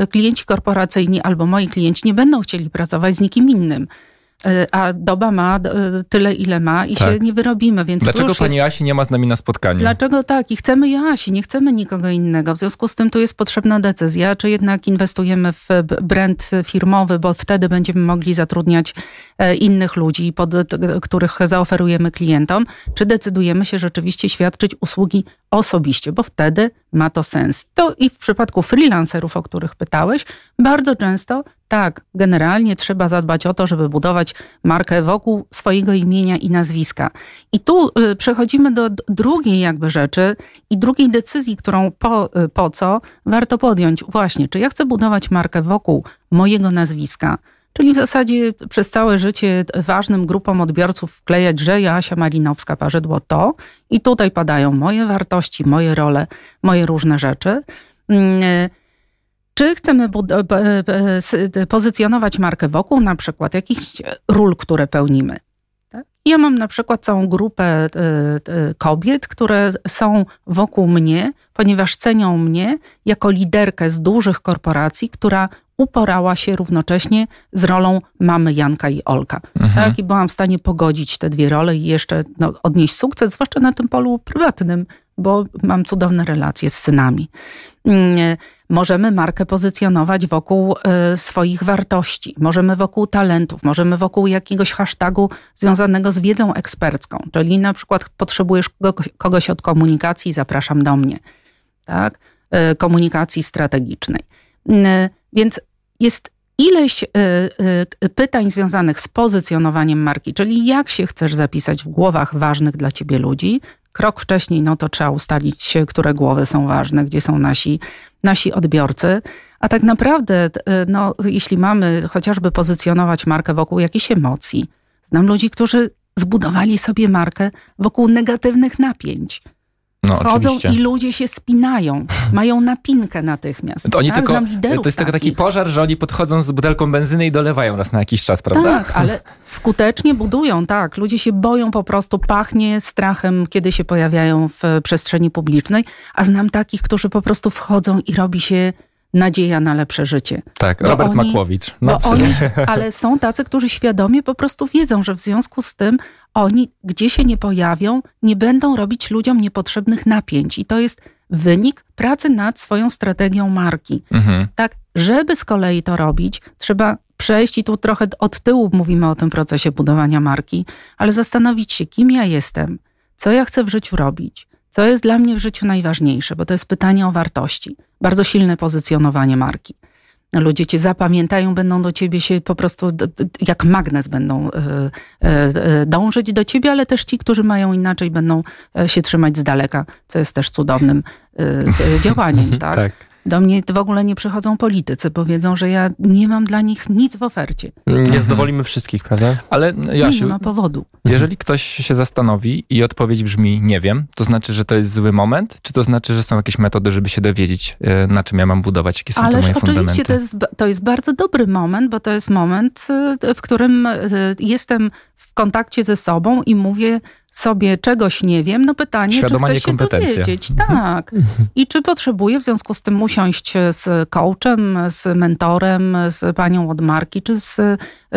y, klienci korporacyjni albo moi klienci nie będą chcieli pracować z nikim innym. A doba ma y, tyle, ile ma i Tak. się nie wyrobimy, więc Dlaczego pani jest... Asi nie ma z nami na spotkaniu? Dlaczego tak? I chcemy Joasi, nie chcemy nikogo innego. W związku z tym tu jest potrzebna decyzja, czy jednak inwestujemy w brand firmowy, bo wtedy będziemy mogli zatrudniać e, innych ludzi, pod, których zaoferujemy klientom, czy decydujemy się rzeczywiście świadczyć usługi osobiście, bo wtedy ma to sens. To i w przypadku freelancerów, o których pytałeś, bardzo często tak, generalnie trzeba zadbać o to, żeby budować markę wokół swojego imienia i nazwiska. I tu y, przechodzimy do drugiej jakby rzeczy i drugiej decyzji, którą po, y, po co warto podjąć. Właśnie, czy ja chcę budować markę wokół mojego nazwiska, czyli w zasadzie przez całe życie ważnym grupom odbiorców wklejać, że Joasia Malinowska parzydło to i tutaj padają moje wartości, moje role, moje różne rzeczy. Mm, y, Czy chcemy b- s- pozycjonować markę wokół na przykład jakichś ról, które pełnimy? Tak? Ja mam na przykład całą grupę e, e, kobiet, które są wokół mnie, ponieważ cenią mnie jako liderkę z dużych korporacji, która uporała się równocześnie z rolą mamy Janka i Olka. Mhm. Tak? I byłam w stanie pogodzić te dwie role i jeszcze no, odnieść sukces, zwłaszcza na tym polu prywatnym, bo mam cudowne relacje z synami. Mm, Możemy markę pozycjonować wokół e, swoich wartości, możemy wokół talentów, możemy wokół jakiegoś hashtagu związanego z wiedzą ekspercką, czyli na przykład potrzebujesz kogoś, od komunikacji, zapraszam do mnie, tak? E, komunikacji strategicznej. Więc jest ileś e, e, pytań związanych z pozycjonowaniem marki, czyli jak się chcesz zapisać w głowach ważnych dla ciebie ludzi. Krok wcześniej, no to trzeba ustalić, które głowy są ważne, gdzie są nasi, nasi odbiorcy. A tak naprawdę, t- no, jeśli mamy chociażby pozycjonować markę wokół jakichś emocji, znam ludzi, którzy zbudowali sobie markę wokół negatywnych napięć. No, Wchodzą oczywiście. i ludzie się spinają, mają napinkę natychmiast. To oni tak? tylko, to jest tylko taki pożar, że oni podchodzą z butelką benzyny i dolewają raz na jakiś czas, prawda? Tak, ale skutecznie budują, tak. Ludzie się boją po prostu, pachnie strachem, kiedy się pojawiają w przestrzeni publicznej, a znam takich, którzy po prostu wchodzą i robi się nadzieja na lepsze życie. Tak, Bo Robert oni- Makłowicz. No, oni, ale są tacy, którzy świadomie po prostu wiedzą, że w związku z tym oni, gdzie się nie pojawią, nie będą robić ludziom niepotrzebnych napięć. I to jest wynik pracy nad swoją strategią marki. mhm. Tak, żeby z kolei to robić, trzeba przejść i tu trochę od tyłu mówimy o tym procesie budowania marki, ale zastanowić się, kim ja jestem, co ja chcę w życiu robić, co jest dla mnie w życiu najważniejsze, bo to jest pytanie o wartości. Bardzo silne pozycjonowanie marki. Ludzie cię zapamiętają, będą do ciebie się po prostu jak magnes będą e, e, e, dążyć do ciebie, ale też ci, którzy mają inaczej, będą się trzymać z daleka, co jest też cudownym działaniem. Tak? tak. Do mnie w ogóle nie przychodzą politycy, bo wiedzą, że ja nie mam dla nich nic w ofercie. Nie zadowolimy wszystkich, prawda? Ale Nie, ma powodu. jeżeli ktoś się zastanowi i odpowiedź brzmi nie wiem, to znaczy, że to jest zły moment, czy to znaczy, że są jakieś metody, żeby się dowiedzieć, e, na czym ja mam budować, jakie są to Ależ moje oczywiście fundamenty? to jest, to jest bardzo dobry moment, bo to jest moment, y, w którym y, jestem w kontakcie ze sobą i mówię sobie czegoś nie wiem. No pytanie, Świadoma czy chcę się dowiedzieć. Tak. I czy potrzebuję w związku z tym usiąść z coachem, z mentorem, z panią od marki, czy z,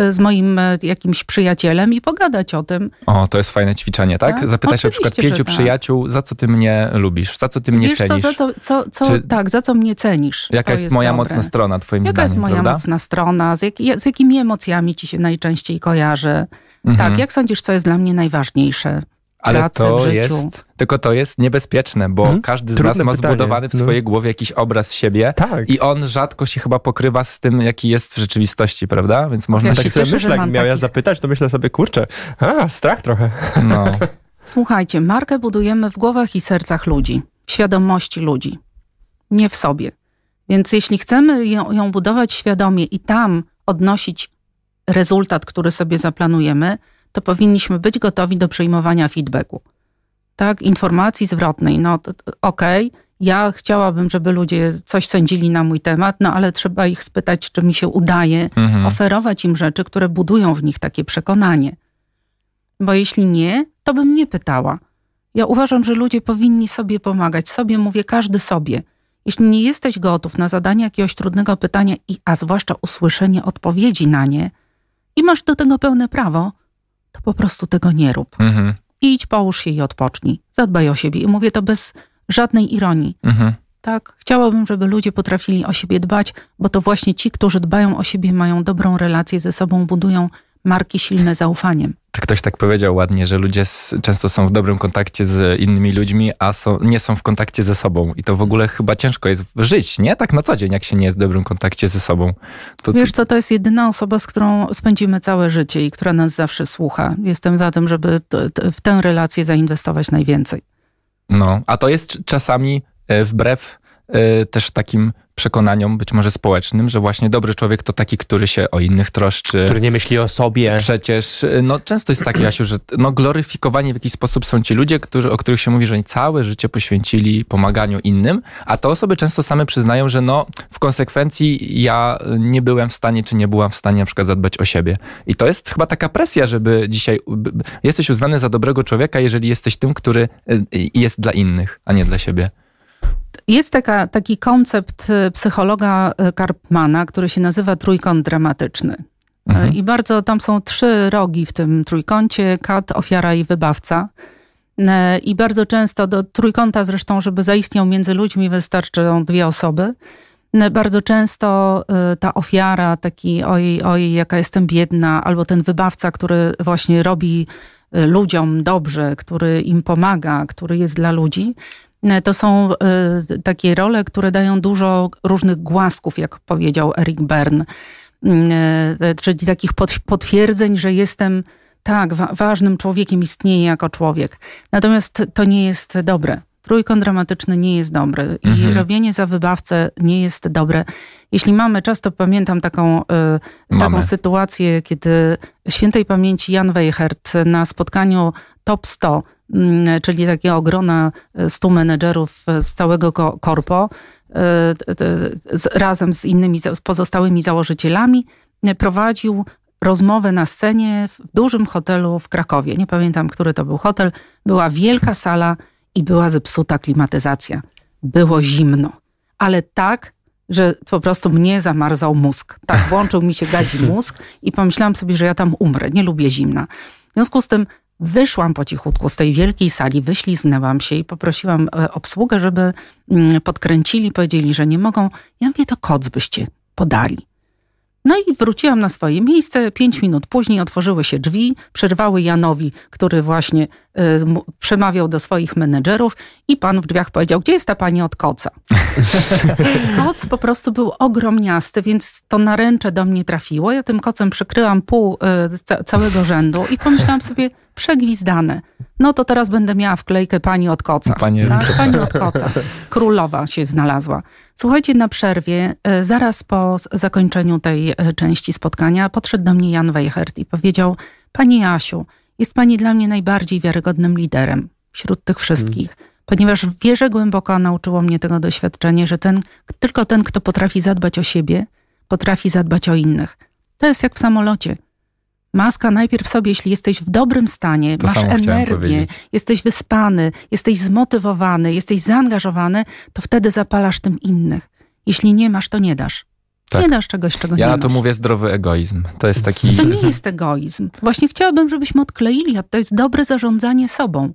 z moim jakimś przyjacielem i pogadać o tym. O, to jest fajne ćwiczenie, tak? Tak, Zapytać na przykład oczywiście, pięciu tak. przyjaciół, za co ty mnie lubisz, za co ty mnie Wiesz co, cenisz, za co, co, co Czy- tak, za co mnie cenisz? jaka To jest, moja dobre. mocna strona twoim Jaka zdaniem, jest moja prawda? mocna strona? Z, jak, z jakimi emocjami ci się najczęściej kojarzy? Mhm. Tak, jak sądzisz, co jest dla mnie najważniejsze? Ale pracy, to w życiu? jest, tylko to jest niebezpieczne, bo Mhm. każdy z Trudne nas ma pytanie. zbudowany w No. swojej głowie jakiś obraz siebie Tak. i on rzadko się chyba pokrywa z tym, jaki jest w rzeczywistości, prawda? Więc można Ja tak się sobie że jak miał ja takich- zapytać, to myślę sobie, kurczę, a, strach trochę. no. Słuchajcie, markę budujemy w głowach i sercach ludzi, w świadomości ludzi, nie w sobie. Więc jeśli chcemy ją, ją budować świadomie i tam odnosić rezultat, który sobie zaplanujemy, to powinniśmy być gotowi do przyjmowania feedbacku. Tak, informacji zwrotnej. No, okej, ja chciałabym, żeby ludzie coś sądzili na mój temat, no ale trzeba ich spytać, czy mi się udaje Mhm. oferować im rzeczy, które budują w nich takie przekonanie. Bo jeśli nie, to bym nie pytała. Ja uważam, że ludzie powinni sobie pomagać. Sobie mówię, każdy sobie. Jeśli nie jesteś gotów na zadanie jakiegoś trudnego pytania, i, a zwłaszcza usłyszenie odpowiedzi na nie, i masz do tego pełne prawo, to po prostu tego nie rób. Mhm. Idź, połóż się i odpocznij. Zadbaj o siebie. I mówię to bez żadnej ironii. Mhm. Tak, chciałabym, żeby ludzie potrafili o siebie dbać, bo to właśnie ci, którzy dbają o siebie, mają dobrą relację ze sobą, budują marki silne zaufaniem. To Ktoś tak powiedział ładnie, że ludzie s- często są w dobrym kontakcie z innymi ludźmi, a są, nie są w kontakcie ze sobą. I to w ogóle chyba ciężko jest żyć, nie? Tak na co dzień, jak się nie jest w dobrym kontakcie ze sobą. To, Wiesz co, to jest jedyna osoba, z którą spędzimy całe życie i która nas zawsze słucha. Jestem za tym, żeby w tę relację zainwestować najwięcej. no, a to jest czasami e, wbrew też takim przekonaniom, być może społecznym, że właśnie dobry człowiek to taki, który się o innych troszczy. Który nie myśli o sobie. Przecież, no często jest tak, Jasiu, że no, gloryfikowani w jakiś sposób są ci ludzie, którzy, o których się mówi, że oni całe życie poświęcili pomaganiu innym, a te osoby często same przyznają, że no w konsekwencji ja nie byłem w stanie, czy nie byłam w stanie na przykład zadbać o siebie. I to jest chyba taka presja, żeby dzisiaj, jesteś uznany za dobrego człowieka, jeżeli jesteś tym, który y, jest dla innych, a nie dla siebie. Jest taka, taki koncept y, psychologa y, Karpmana, który się nazywa trójkąt dramatyczny. Mhm. I bardzo tam są trzy rogi w tym trójkącie: kat, ofiara i wybawca. I bardzo często do trójkąta zresztą, żeby zaistniał między ludźmi, wystarczą dwie osoby. Bardzo często ta ofiara, taki ojej, ojej, jaka jestem biedna, albo ten wybawca, który właśnie robi ludziom dobrze, który im pomaga, który jest dla ludzi. E, To są e, takie role, które dają dużo różnych głasków, jak powiedział Eric Berne. Mm, e, czyli takich pot- potwierdzeń, że jestem tak wa- ważnym człowiekiem, istnieję jako człowiek. Natomiast to nie jest dobre. Trójkąt dramatyczny nie jest dobry i Mhm. robienie za wybawcę nie jest dobre. Jeśli mamy, często pamiętam taką, Mamy. taką sytuację, kiedy świętej pamięci Jan Weichert na spotkaniu Top 100, mm, czyli takiego grona e, 100 menedżerów e, z całego ko- korpo, e, razem z innymi pozostałymi założycielami, e, prowadził rozmowę na scenie w dużym hotelu w Krakowie. Nie pamiętam, który to był hotel. Była wielka sala i była zepsuta klimatyzacja. Było zimno, ale tak, że po prostu mnie zamarzał mózg. Tak, włączył mi się gadzi mózg i pomyślałam sobie, że ja tam umrę. Nie lubię zimna. W związku z tym wyszłam po cichutku z tej wielkiej sali, wyśliznęłam się i poprosiłam e, obsługę, żeby mm, podkręcili, powiedzieli, że nie mogą. Ja mówię, to koc byście podali. No i wróciłam na swoje miejsce. Pięć minut później otworzyły się drzwi, przerwały Janowi, który właśnie y, przemawiał do swoich menedżerów i pan w drzwiach powiedział, gdzie jest ta pani od koca? Koc po prostu był ogromniasty, więc to naręcze do mnie trafiło. Ja tym kocem przykryłam pół y, ca- całego rzędu i pomyślałam sobie, przegwizdane. No to teraz będę miała wklejkę pani od koca. Pani tak? Pani od koca. Królowa się znalazła. Słuchajcie, na przerwie, e, zaraz po zakończeniu tej e, części spotkania, podszedł do mnie Jan Weichert i powiedział: Pani Jasiu, jest pani dla mnie najbardziej wiarygodnym liderem wśród tych wszystkich. Ponieważ wierzę głęboko, nauczyło mnie tego doświadczenie, że ten, tylko ten, kto potrafi zadbać o siebie, potrafi zadbać o innych. To jest jak w samolocie. Maska najpierw sobie, jeśli jesteś w dobrym stanie, To masz energię, jesteś wyspany, jesteś zmotywowany, jesteś zaangażowany, to wtedy zapalasz tym innych. Jeśli nie masz, to nie dasz. Tak. Nie dasz czegoś, czego Ja nie na to masz. mówię zdrowy egoizm. To jest taki... To nie jest egoizm. Właśnie chciałabym, żebyśmy odkleili, a to jest dobre zarządzanie sobą.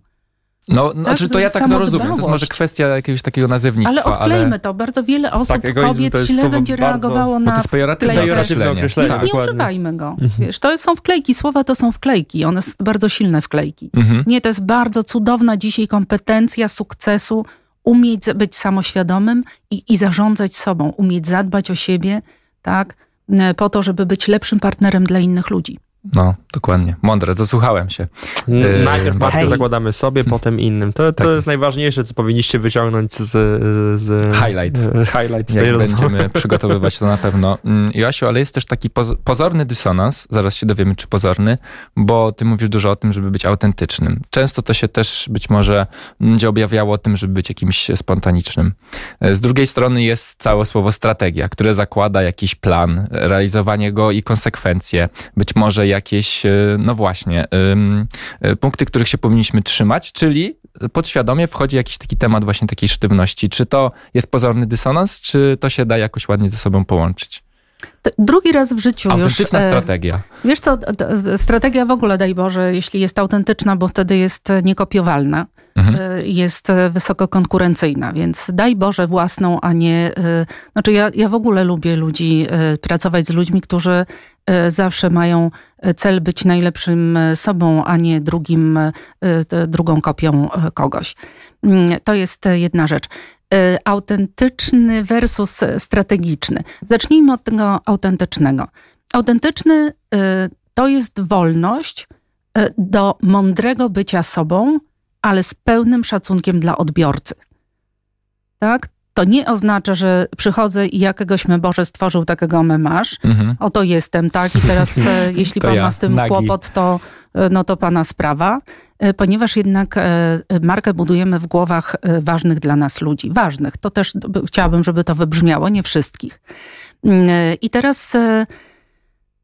No, znaczy to ja tak to rozumiem. To jest może kwestia jakiegoś takiego nazewnictwa, Ale odklejmy to. Bardzo wiele osób, Tak, kobiet źle będzie bardzo- reagowało Bo to na jest pejoratywne określenie. Więc Tak. nie dokładnie. używajmy go. Wiesz, to są wklejki. Słowa to są wklejki. One są bardzo silne wklejki. Mhm. Nie, to jest bardzo cudowna dzisiaj kompetencja sukcesu, umieć być samoświadomym i, i zarządzać sobą, umieć zadbać o siebie, tak, po to, żeby być lepszym partnerem dla innych ludzi. No, dokładnie. Mądre, zasłuchałem się. Yy, Najpierw maskę hej. zakładamy sobie, potem innym. To, to Tak jest najważniejsze, co powinniście wyciągnąć z, z Highlight. e, highlight z tej Jak rozmowy. będziemy przygotowywać to na pewno. Mm, Joasiu, ale jest też taki poz- pozorny dysonans, zaraz się dowiemy, czy pozorny, bo ty mówisz dużo o tym, żeby być autentycznym. Często to się też być może będzie objawiało tym, żeby być jakimś spontanicznym. Z drugiej strony jest całe słowo strategia, które zakłada jakiś plan, realizowanie go i konsekwencje, być może jakieś, e, no właśnie, e, punkty, których się powinniśmy trzymać, czyli podświadomie wchodzi jakiś taki temat właśnie takiej sztywności. Czy to jest pozorny dysonans, czy to się da jakoś ładnie ze sobą połączyć? Drugi raz w życiu Autentyczna już. E, strategia. Wiesz co, strategia w ogóle, daj Boże, jeśli jest autentyczna, bo wtedy jest niekopiowalna, mhm. E, jest wysoko konkurencyjna, więc daj Boże własną, a nie... Znaczy ja, ja w ogóle lubię ludzi, pracować z ludźmi, którzy zawsze mają cel być najlepszym sobą, a nie drugim, drugą kopią kogoś. Mm, to jest jedna rzecz. Autentyczny versus strategiczny. Zacznijmy od tego autentycznego. Autentyczny to jest wolność do mądrego bycia sobą, ale z pełnym szacunkiem dla odbiorcy. Tak? To nie oznacza, że przychodzę i jakiegośmy Boże stworzył, takiego me masz. Mhm. Oto jestem, tak? I teraz jeśli pan ja, ma z tym nagi. kłopot, to, no to pana sprawa. E, ponieważ jednak e, markę budujemy w głowach e, ważnych dla nas ludzi. Ważnych, to też chciałabym, żeby to wybrzmiało, nie wszystkich. Mm, I teraz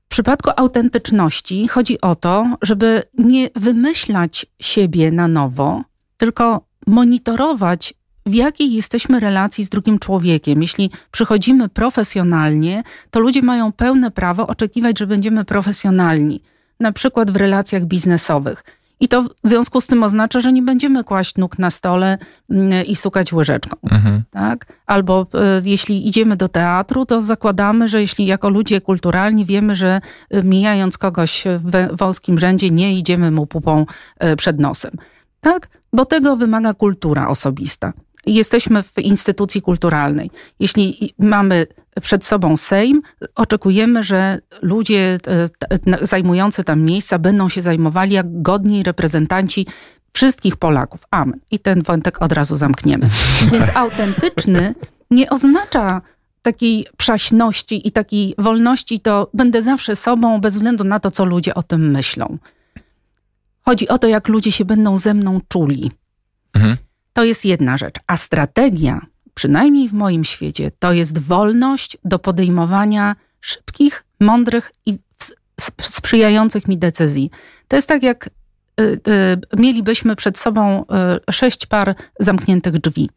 w przypadku autentyczności chodzi o to, żeby nie wymyślać siebie na nowo, tylko monitorować w jakiej jesteśmy relacji z drugim człowiekiem. Jeśli przychodzimy profesjonalnie, to ludzie mają pełne prawo oczekiwać, że będziemy profesjonalni, na przykład w relacjach biznesowych. I to w związku z tym oznacza, że nie będziemy kłaść nóg na stole mm, i stukać łyżeczką. Mhm. Tak? Albo e, jeśli idziemy do teatru, to zakładamy, że jeśli jako ludzie kulturalni wiemy, że e, mijając kogoś w wąskim rzędzie, nie idziemy mu pupą e, przed nosem. Tak? Bo tego wymaga kultura osobista jesteśmy w instytucji kulturalnej. Jeśli mamy przed sobą Sejm, oczekujemy, że ludzie e, zajmujący tam miejsca będą się zajmowali jak godni reprezentanci wszystkich Polaków. Amen. I ten wątek od razu zamkniemy. Więc autentyczny nie oznacza takiej przaśności i takiej wolności, to będę zawsze sobą, bez względu na to, co ludzie o tym myślą. Chodzi o to, jak ludzie się będą ze mną czuli. Mhm. To jest jedna rzecz. A strategia, przynajmniej w moim świecie, to jest wolność do podejmowania szybkich, mądrych i sprzyjających mi decyzji. To jest tak, jak y, y, mielibyśmy przed sobą y, sześć par zamkniętych drzwi.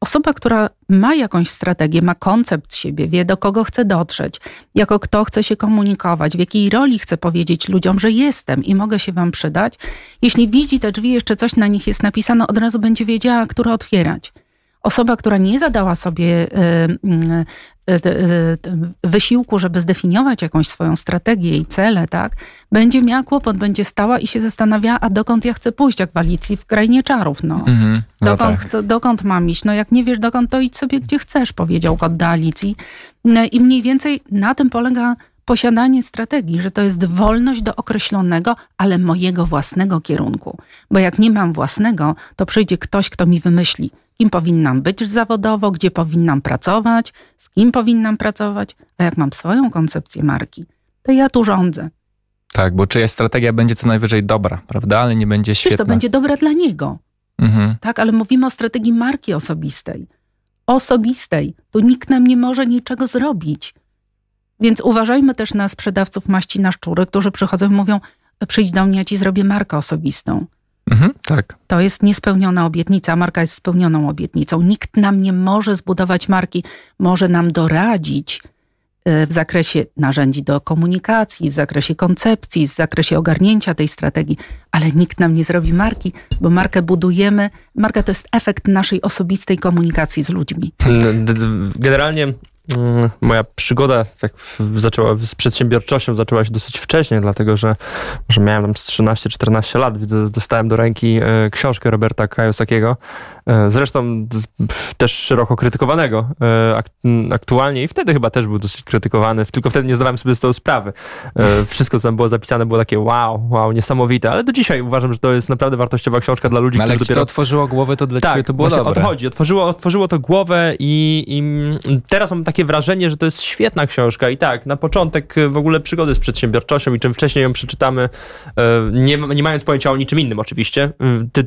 Osoba, która ma jakąś strategię, ma koncept siebie, wie do kogo chce dotrzeć, jako kto chce się komunikować, w jakiej roli chce powiedzieć ludziom, że jestem i mogę się wam przydać. Jeśli widzi te drzwi, jeszcze coś na nich jest napisane, od razu będzie wiedziała, które otwierać. Osoba, która nie zadała sobie Y, y, wysiłku, żeby zdefiniować jakąś swoją strategię i cele, tak, będzie miała kłopot, będzie stała i się zastanawiała, a dokąd ja chcę pójść, jak w Alicji w krainie czarów, no. Mm-hmm. no dokąd, tak. dokąd mam iść? No jak nie wiesz dokąd, to idź sobie gdzie chcesz, powiedział kot do Alicji. No I mniej więcej na tym polega posiadanie strategii, że to jest wolność do określonego, ale mojego własnego kierunku. Bo jak nie mam własnego, to przyjdzie ktoś, kto mi wymyśli, kim powinnam być zawodowo, gdzie powinnam pracować, z kim powinnam pracować. A jak mam swoją koncepcję marki, to ja tu rządzę. Tak, bo czyjaś strategia będzie co najwyżej dobra, prawda? Ale nie będzie świetna. Wiesz, to będzie dobra dla niego. Mhm. Tak, ale mówimy o strategii marki osobistej. Osobistej. Tu nikt nam nie może niczego zrobić. Więc uważajmy też na sprzedawców maści na szczury, którzy przychodzą i mówią: przyjdź do mnie, ja ci zrobię markę osobistą. Mhm, tak. To jest niespełniona obietnica, a marka jest spełnioną obietnicą. Nikt nam nie może zbudować marki, może nam doradzić e, w zakresie narzędzi do komunikacji, w zakresie koncepcji, w zakresie ogarnięcia tej strategii, ale nikt nam nie zrobi marki, bo markę budujemy. Marka to jest efekt naszej osobistej komunikacji z ludźmi. Generalnie Mm, moja przygoda jak zaczęła z przedsiębiorczością zaczęła się dosyć wcześnie, dlatego że, że miałem tam 13-14 lat, widzę, dostałem do ręki e, książkę Roberta Kajosakiego, zresztą też szeroko krytykowanego e, aktualnie i wtedy chyba też był dosyć krytykowany, tylko wtedy nie zdawałem sobie z tego sprawy. Wszystko, co tam było zapisane, było takie wow, wow, niesamowite, ale do dzisiaj uważam, że to jest naprawdę wartościowa książka dla ludzi, no, ale którzy dopiero... to otworzyło głowę, to dla tak, ciebie to było dobre. odchodzi, otworzyło, otworzyło to głowę i, i teraz mam takie wrażenie, że to jest świetna książka i tak, na początek e, w ogóle przygody z przedsiębiorczością i czym wcześniej ją przeczytamy, e, nie, nie mając pojęcia o niczym innym oczywiście,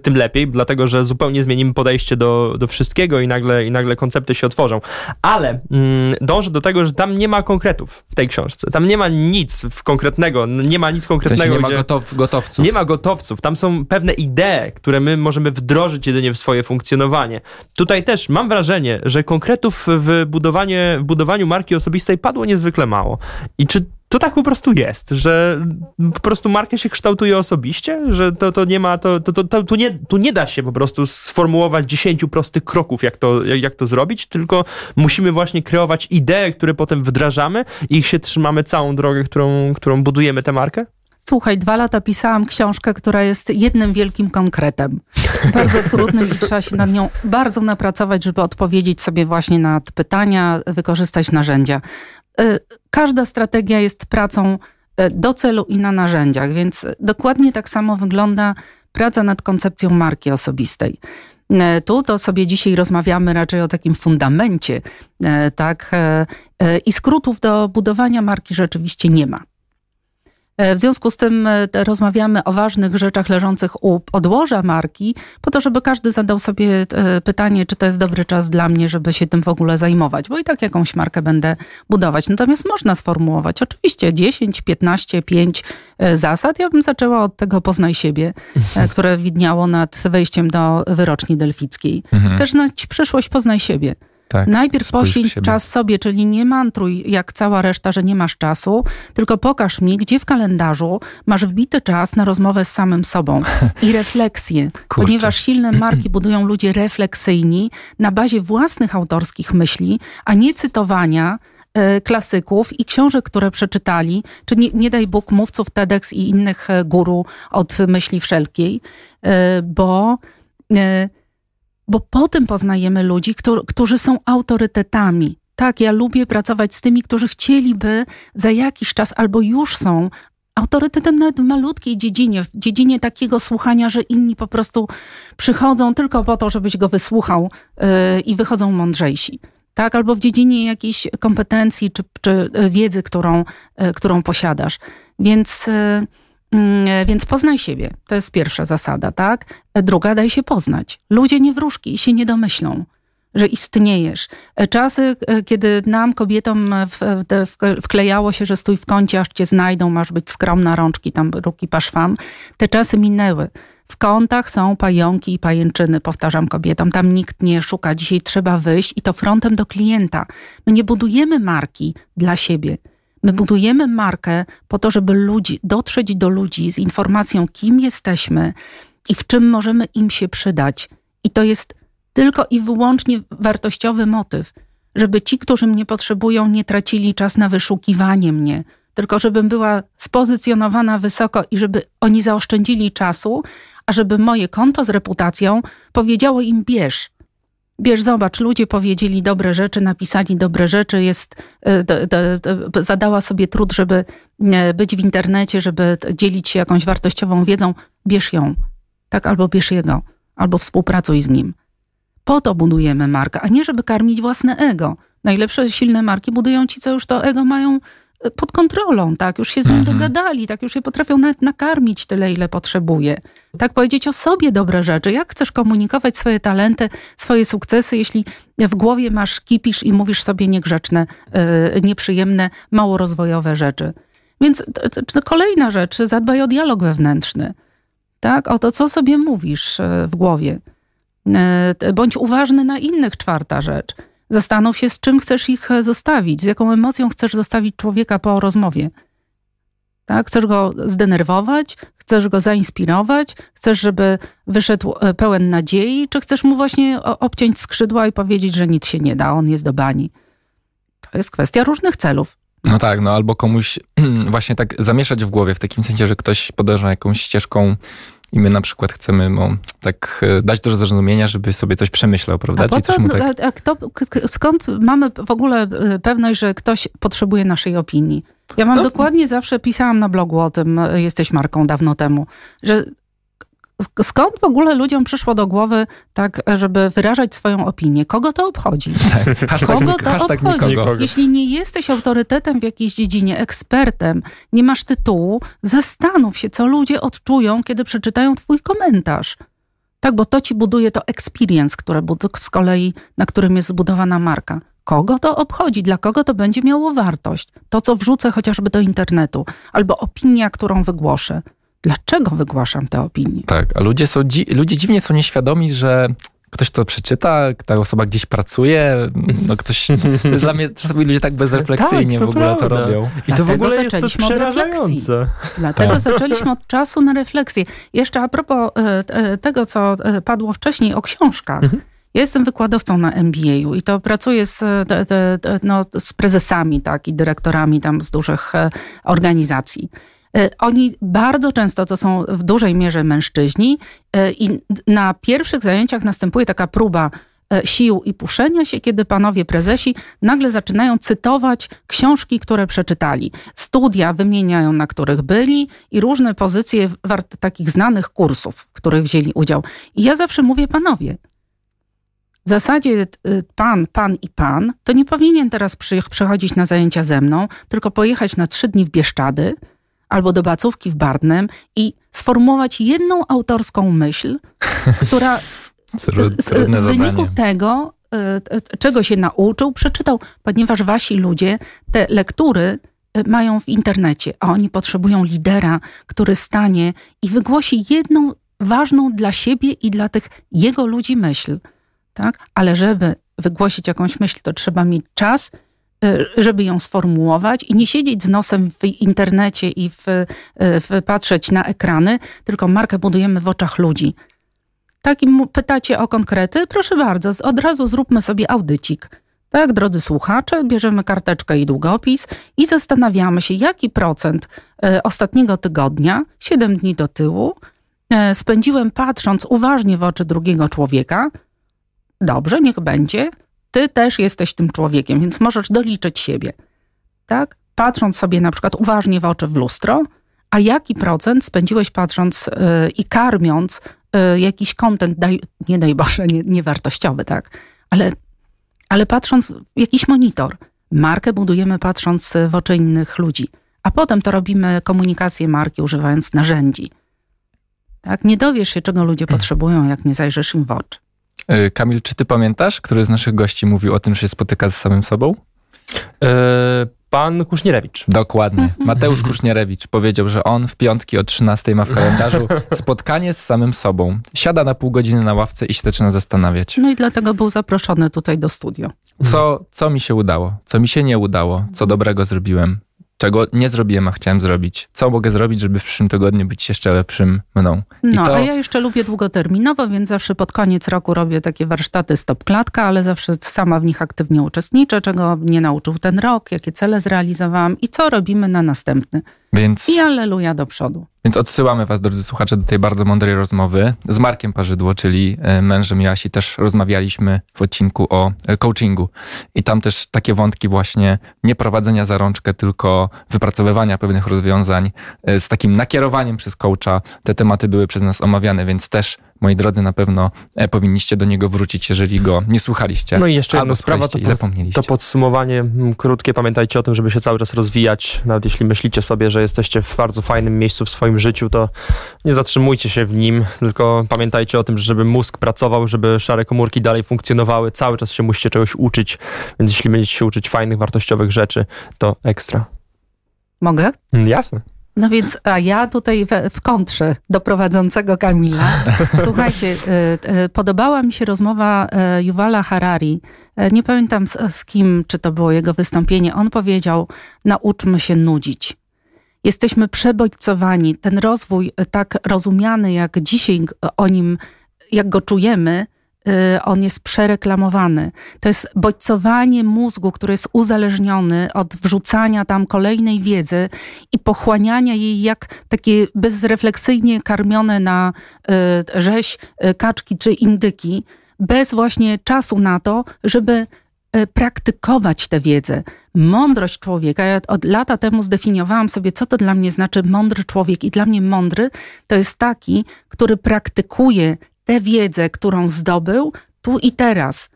tym lepiej, dlatego że zupełnie zmienimy podejście podejście do, do wszystkiego i nagle, i nagle koncepty się otworzą. Ale mm, dążę do tego, że tam nie ma konkretów w tej książce. Tam nie ma nic konkretnego, nie ma nic konkretnego. W sensie nie ma gotow, gotowców. Nie ma gotowców. Tam są pewne idee, które my możemy wdrożyć jedynie w swoje funkcjonowanie. Tutaj też mam wrażenie, że konkretów w, budowanie, w budowaniu marki osobistej padło niezwykle mało. I czy to tak po prostu jest, że po prostu markę się kształtuje osobiście, że to, to nie ma, to, to, to tu, nie, tu nie da się po prostu sformułować dziesięciu prostych kroków, jak to, jak to zrobić, tylko musimy właśnie kreować idee, które potem wdrażamy i się trzymamy całą drogę, którą, którą budujemy tę markę? Słuchaj, dwa lata pisałam książkę, która jest jednym wielkim konkretem. Bardzo trudnym i trzeba się nad nią bardzo napracować, żeby odpowiedzieć sobie właśnie na pytania, wykorzystać narzędzia. Y, każda strategia jest pracą y, do celu i na narzędziach, więc dokładnie tak samo wygląda praca nad koncepcją marki osobistej. Y, tu to sobie dzisiaj rozmawiamy raczej o takim fundamencie, tak? I skrótów do budowania marki rzeczywiście nie ma. E, w związku z tym e, rozmawiamy o ważnych rzeczach leżących u podłoża marki, po to, żeby każdy zadał sobie e, pytanie, czy to jest dobry czas dla mnie, żeby się tym w ogóle zajmować, bo i tak jakąś markę będę budować. Natomiast można sformułować oczywiście 10, 15, 5 zasad. Ja bym zaczęła od tego poznaj siebie, które widniało nad wejściem do wyroczni delfickiej. Mhm. Chcesz znać przyszłość, poznaj siebie. Tak, Najpierw poświęć czas sobie, czyli nie mantruj jak cała reszta, że nie masz czasu, tylko pokaż mi, gdzie w kalendarzu masz wbity czas na rozmowę z samym sobą i refleksję, ponieważ silne marki budują ludzie refleksyjni na bazie własnych autorskich myśli, a nie cytowania e, klasyków i książek, które przeczytali, czy nie, nie daj Bóg mówców TEDx i innych e, guru od myśli wszelkiej, e, bo bo potem poznajemy ludzi, którzy są autorytetami. Tak, ja lubię pracować z tymi, którzy chcieliby za jakiś czas albo już są autorytetem nawet w malutkiej dziedzinie, w dziedzinie takiego słuchania, że inni po prostu przychodzą tylko po to, żebyś go wysłuchał yy, i wychodzą mądrzejsi. Tak, albo w dziedzinie jakiejś kompetencji czy, czy wiedzy, którą, yy, którą posiadasz. Więc. Yy, więc poznaj siebie. To jest pierwsza zasada, tak? E, druga, daj się poznać. Ludzie nie wróżki się nie domyślą, że istniejesz. E, czasy, kiedy nam, kobietom, wklejało się, że stój w kącie, aż cię znajdą, masz być skromna, rączki tam, ruki paszwam, te czasy minęły. W kątach są pająki i pajęczyny, powtarzam kobietom. Tam nikt nie szuka. Dzisiaj trzeba wyjść i to frontem do klienta. My nie budujemy marki dla siebie. My budujemy markę po to, żeby ludzi, dotrzeć do ludzi z informacją, kim jesteśmy i w czym możemy im się przydać. I to jest tylko i wyłącznie wartościowy motyw, żeby ci, którzy mnie potrzebują, nie tracili czas na wyszukiwanie mnie, tylko żebym była spozycjonowana wysoko i żeby oni zaoszczędzili czasu, a żeby moje konto z reputacją powiedziało im bierz. Bierz, zobacz, ludzie powiedzieli dobre rzeczy, napisali dobre rzeczy, jest, e, zadała sobie trud, żeby e, być w internecie, żeby dzielić się jakąś wartościową wiedzą. Bierz ją, tak, albo bierz jego, albo współpracuj z nim. Po to budujemy markę, a nie żeby karmić własne ego. Najlepsze silne marki budują ci, co już to ego mają pod kontrolą, tak? Już się z nim mhm. dogadali, tak? Już je potrafią nawet nakarmić tyle, ile potrzebuje. Tak powiedzieć o sobie dobre rzeczy. Jak chcesz komunikować swoje talenty, swoje sukcesy, jeśli w głowie masz kipisz i mówisz sobie niegrzeczne, yy, nieprzyjemne, mało rozwojowe rzeczy. Więc to kolejna rzecz, zadbaj o dialog wewnętrzny. Tak? O to, co sobie mówisz y, w głowie. Yy, bądź uważny na innych, czwarta rzecz Zastanów się, z czym chcesz ich e, zostawić, z jaką emocją chcesz zostawić człowieka po rozmowie. Tak? Chcesz go zdenerwować, chcesz go zainspirować, chcesz, żeby wyszedł e, pełen nadziei, czy chcesz mu właśnie obciąć skrzydła i powiedzieć, że nic się nie da, on jest do bani. To jest kwestia różnych celów. No tak, no albo komuś właśnie tak zamieszać w głowie, w takim sensie, że ktoś podąża jakąś ścieżką i my na przykład chcemy mu tak e, dać do zrozumienia, żeby sobie coś przemyślał, prawda? A, po co, tak... a kto, skąd mamy w ogóle e, pewność, że ktoś potrzebuje naszej opinii? Ja mam no. dokładnie zawsze pisałam na blogu o tym, e, jesteś marką dawno temu, że Skąd w ogóle ludziom przyszło do głowy tak, żeby wyrażać swoją opinię? Kogo to obchodzi? Tak. Kogo to obchodzi? Nikogo. Jeśli nie jesteś autorytetem w jakiejś dziedzinie, ekspertem, nie masz tytułu, zastanów się, co ludzie odczują, kiedy przeczytają twój komentarz. Tak, bo to ci buduje to experience, które z kolei, na którym jest zbudowana marka. Kogo to obchodzi? Dla kogo to będzie miało wartość? To, co wrzucę chociażby do internetu, albo opinia, którą wygłoszę. Dlaczego wygłaszam te opinie? Tak, a ludzie, są, ludzie dziwnie są nieświadomi, że ktoś to przeczyta, ta osoba gdzieś pracuje, no ktoś, to jest dla mnie czasami ludzie tak bezrefleksyjnie tak, w ogóle prawda. to robią. I to w ogóle jest też przerażające. Dlatego tak. zaczęliśmy od czasu na refleksję. Jeszcze a propos e, e, tego, co e, padło wcześniej o książkach. Mhm. Ja jestem wykładowcą na MBA-u i to pracuję z, no, z prezesami tak, i dyrektorami tam z dużych organizacji. E, oni bardzo często to są w dużej mierze mężczyźni e, i na pierwszych zajęciach następuje taka próba e, sił i puszenia się, kiedy panowie prezesi nagle zaczynają cytować książki, które przeczytali. Studia wymieniają, na których byli i różne pozycje takich znanych kursów, w których wzięli udział. I ja zawsze mówię, panowie, w zasadzie pan, pan i pan to nie powinien teraz przychodzić na zajęcia ze mną, tylko pojechać na trzy dni w Bieszczady, albo do bacówki w Barnem i sformułować jedną autorską myśl, która w wyniku tego, e, czego się nauczył, przeczytał, ponieważ wasi ludzie te lektury e, mają w internecie, a oni potrzebują lidera, który stanie i wygłosi jedną ważną dla siebie i dla tych jego ludzi myśl. Tak? Ale żeby wygłosić jakąś myśl, to trzeba mieć czas, żeby ją sformułować i nie siedzieć z nosem w internecie i w, y, w patrzeć na ekrany, tylko markę budujemy w oczach ludzi. Tak, pytacie o konkrety? Proszę bardzo, od razu zróbmy sobie audycik. Tak, drodzy słuchacze, bierzemy karteczkę i długopis i zastanawiamy się, jaki procent y, ostatniego tygodnia, 7 dni do tyłu, spędziłem patrząc uważnie w oczy drugiego człowieka. Dobrze, niech będzie ty też jesteś tym człowiekiem, więc możesz doliczyć siebie. Tak? Patrząc sobie na przykład uważnie w oczy w lustro, a jaki procent spędziłeś patrząc yy, i karmiąc yy, jakiś kontent, daj, nie daj Boże, nie, niewartościowy, tak? Ale, ale patrząc w jakiś monitor. Markę budujemy patrząc w oczy innych ludzi, a potem to robimy komunikację marki używając narzędzi. Tak? Nie dowiesz się, czego ludzie potrzebują, jak nie zajrzysz im w oczy. E, Kamil, czy ty pamiętasz, który z naszych gości mówił o tym, że się spotyka z samym sobą? E, pan Kusznierewicz. Dokładnie. Mateusz Kusznierewicz powiedział, że on w piątki o 13 ma w kalendarzu spotkanie z samym sobą. Siada na pół godziny na ławce i się zaczyna zastanawiać. No i dlatego był zaproszony tutaj do studio. Co, co mi się udało? Co mi się nie udało? Co dobrego zrobiłem? Czego nie zrobiłem, a chciałem zrobić. Co mogę zrobić, żeby w przyszłym tygodniu być jeszcze lepszym mną? no, to... a ja jeszcze lubię długoterminowo, więc zawsze pod koniec roku robię takie warsztaty stop klatka, ale zawsze sama w nich aktywnie uczestniczę, czego mnie nauczył ten rok, jakie cele zrealizowałam i co robimy na następny. Więc... I alleluja do przodu. Więc odsyłamy Was, drodzy słuchacze, do tej bardzo mądrej rozmowy z Markiem Parzydło, czyli e, mężem Jasi. Też rozmawialiśmy w odcinku o e, coachingu. I tam też takie wątki właśnie nie prowadzenia za rączkę, tylko wypracowywania pewnych rozwiązań e, z takim nakierowaniem przez coacha. Te tematy były przez nas omawiane, więc też moi drodzy, na pewno powinniście do niego wrócić, jeżeli go nie słuchaliście. No i jeszcze jedna sprawa, to, to podsumowanie krótkie. Pamiętajcie o tym, żeby się cały czas rozwijać, nawet jeśli myślicie sobie, że jesteście w bardzo fajnym miejscu w swoim życiu, to nie zatrzymujcie się w nim, tylko pamiętajcie o tym, żeby mózg pracował, żeby szare komórki dalej funkcjonowały, cały czas się musicie czegoś uczyć, więc jeśli będziecie się uczyć fajnych, wartościowych rzeczy, to ekstra. Mogę? Mm, jasne. No więc, a ja tutaj w, w kontrze do prowadzącego Kamila. Słuchajcie, y, y, podobała mi się rozmowa y, Yuvala Harari. Nie pamiętam z, z kim, czy to było jego wystąpienie. On powiedział: Nauczmy się nudzić. Jesteśmy przebodźcowani. Ten rozwój, tak rozumiany, jak dzisiaj o nim, jak go czujemy, on jest przereklamowany. To jest bodźcowanie mózgu, który jest uzależniony od wrzucania tam kolejnej wiedzy i pochłaniania jej jak takie bezrefleksyjnie karmione na y, rzeź y, kaczki czy indyki, bez właśnie czasu na to, żeby praktykować tę wiedzę. Mądrość człowieka, ja od lata temu zdefiniowałam sobie, co to dla mnie znaczy mądry człowiek. I dla mnie mądry to jest taki, który praktykuje tę wiedzę, którą zdobył tu i teraz,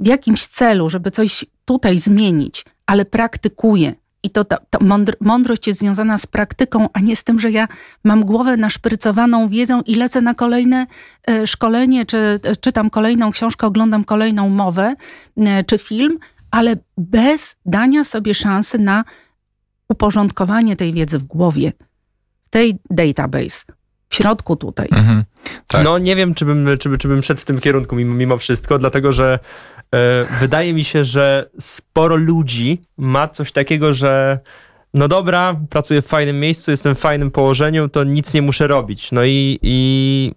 w jakimś celu, żeby coś tutaj zmienić, ale praktykuje I to ta mądr, mądrość jest związana z praktyką, a nie z tym, że ja mam głowę naszprycowaną wiedzą i lecę na kolejne e, szkolenie, czy e, czytam kolejną książkę, oglądam kolejną mowę, e, czy film, ale bez dania sobie szansy na uporządkowanie tej wiedzy w głowie, w tej database, w środku tutaj. Mhm. Tak. No nie wiem, czy bym, czy, czy bym szedł w tym kierunku mimo, mimo wszystko, dlatego że e, wydaje mi się, że sporo ludzi ma coś takiego, że no dobra, pracuję w fajnym miejscu, jestem w fajnym położeniu, to nic nie muszę robić. No i, i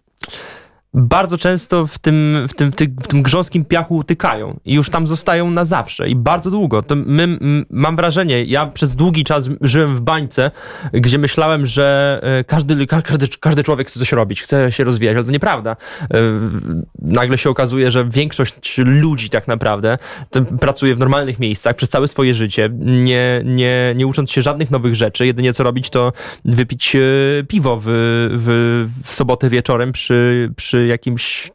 bardzo często w tym, w, tym, w, tym, w tym grząskim piachu utykają i już tam zostają na zawsze i bardzo długo. To my, m, mam wrażenie, ja przez długi czas żyłem w bańce, gdzie myślałem, że e, każdy, każdy, każdy człowiek chce coś robić, chce się rozwijać, ale to nieprawda. E, nagle się okazuje, że większość ludzi tak naprawdę pracuje w normalnych miejscach przez całe swoje życie, nie, nie, nie ucząc się żadnych nowych rzeczy. Jedynie co robić, to wypić e, piwo w, w, w sobotę wieczorem przy, przy jakimś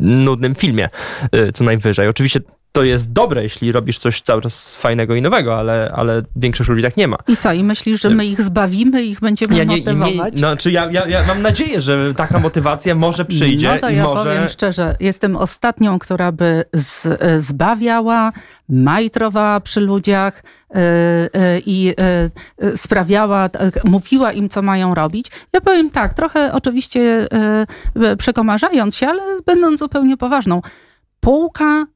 nudnym filmie, y, co najwyżej. Oczywiście to jest dobre, jeśli robisz coś cały czas fajnego i nowego, ale, ale większość ludzi tak nie ma. I co, i myślisz, że my ich zbawimy i ich będziemy ja nie, motywować? Nie, no, czy ja, ja, ja mam nadzieję, że taka motywacja może przyjdzie. No to ja może... powiem szczerze, jestem ostatnią, która by z, e, zbawiała, majtrowała przy ludziach yy, yy, i yy, sprawiała, mówiła im, co mają robić. Ja powiem tak, trochę oczywiście przekomarzając się, ale będąc zupełnie poważną. Półka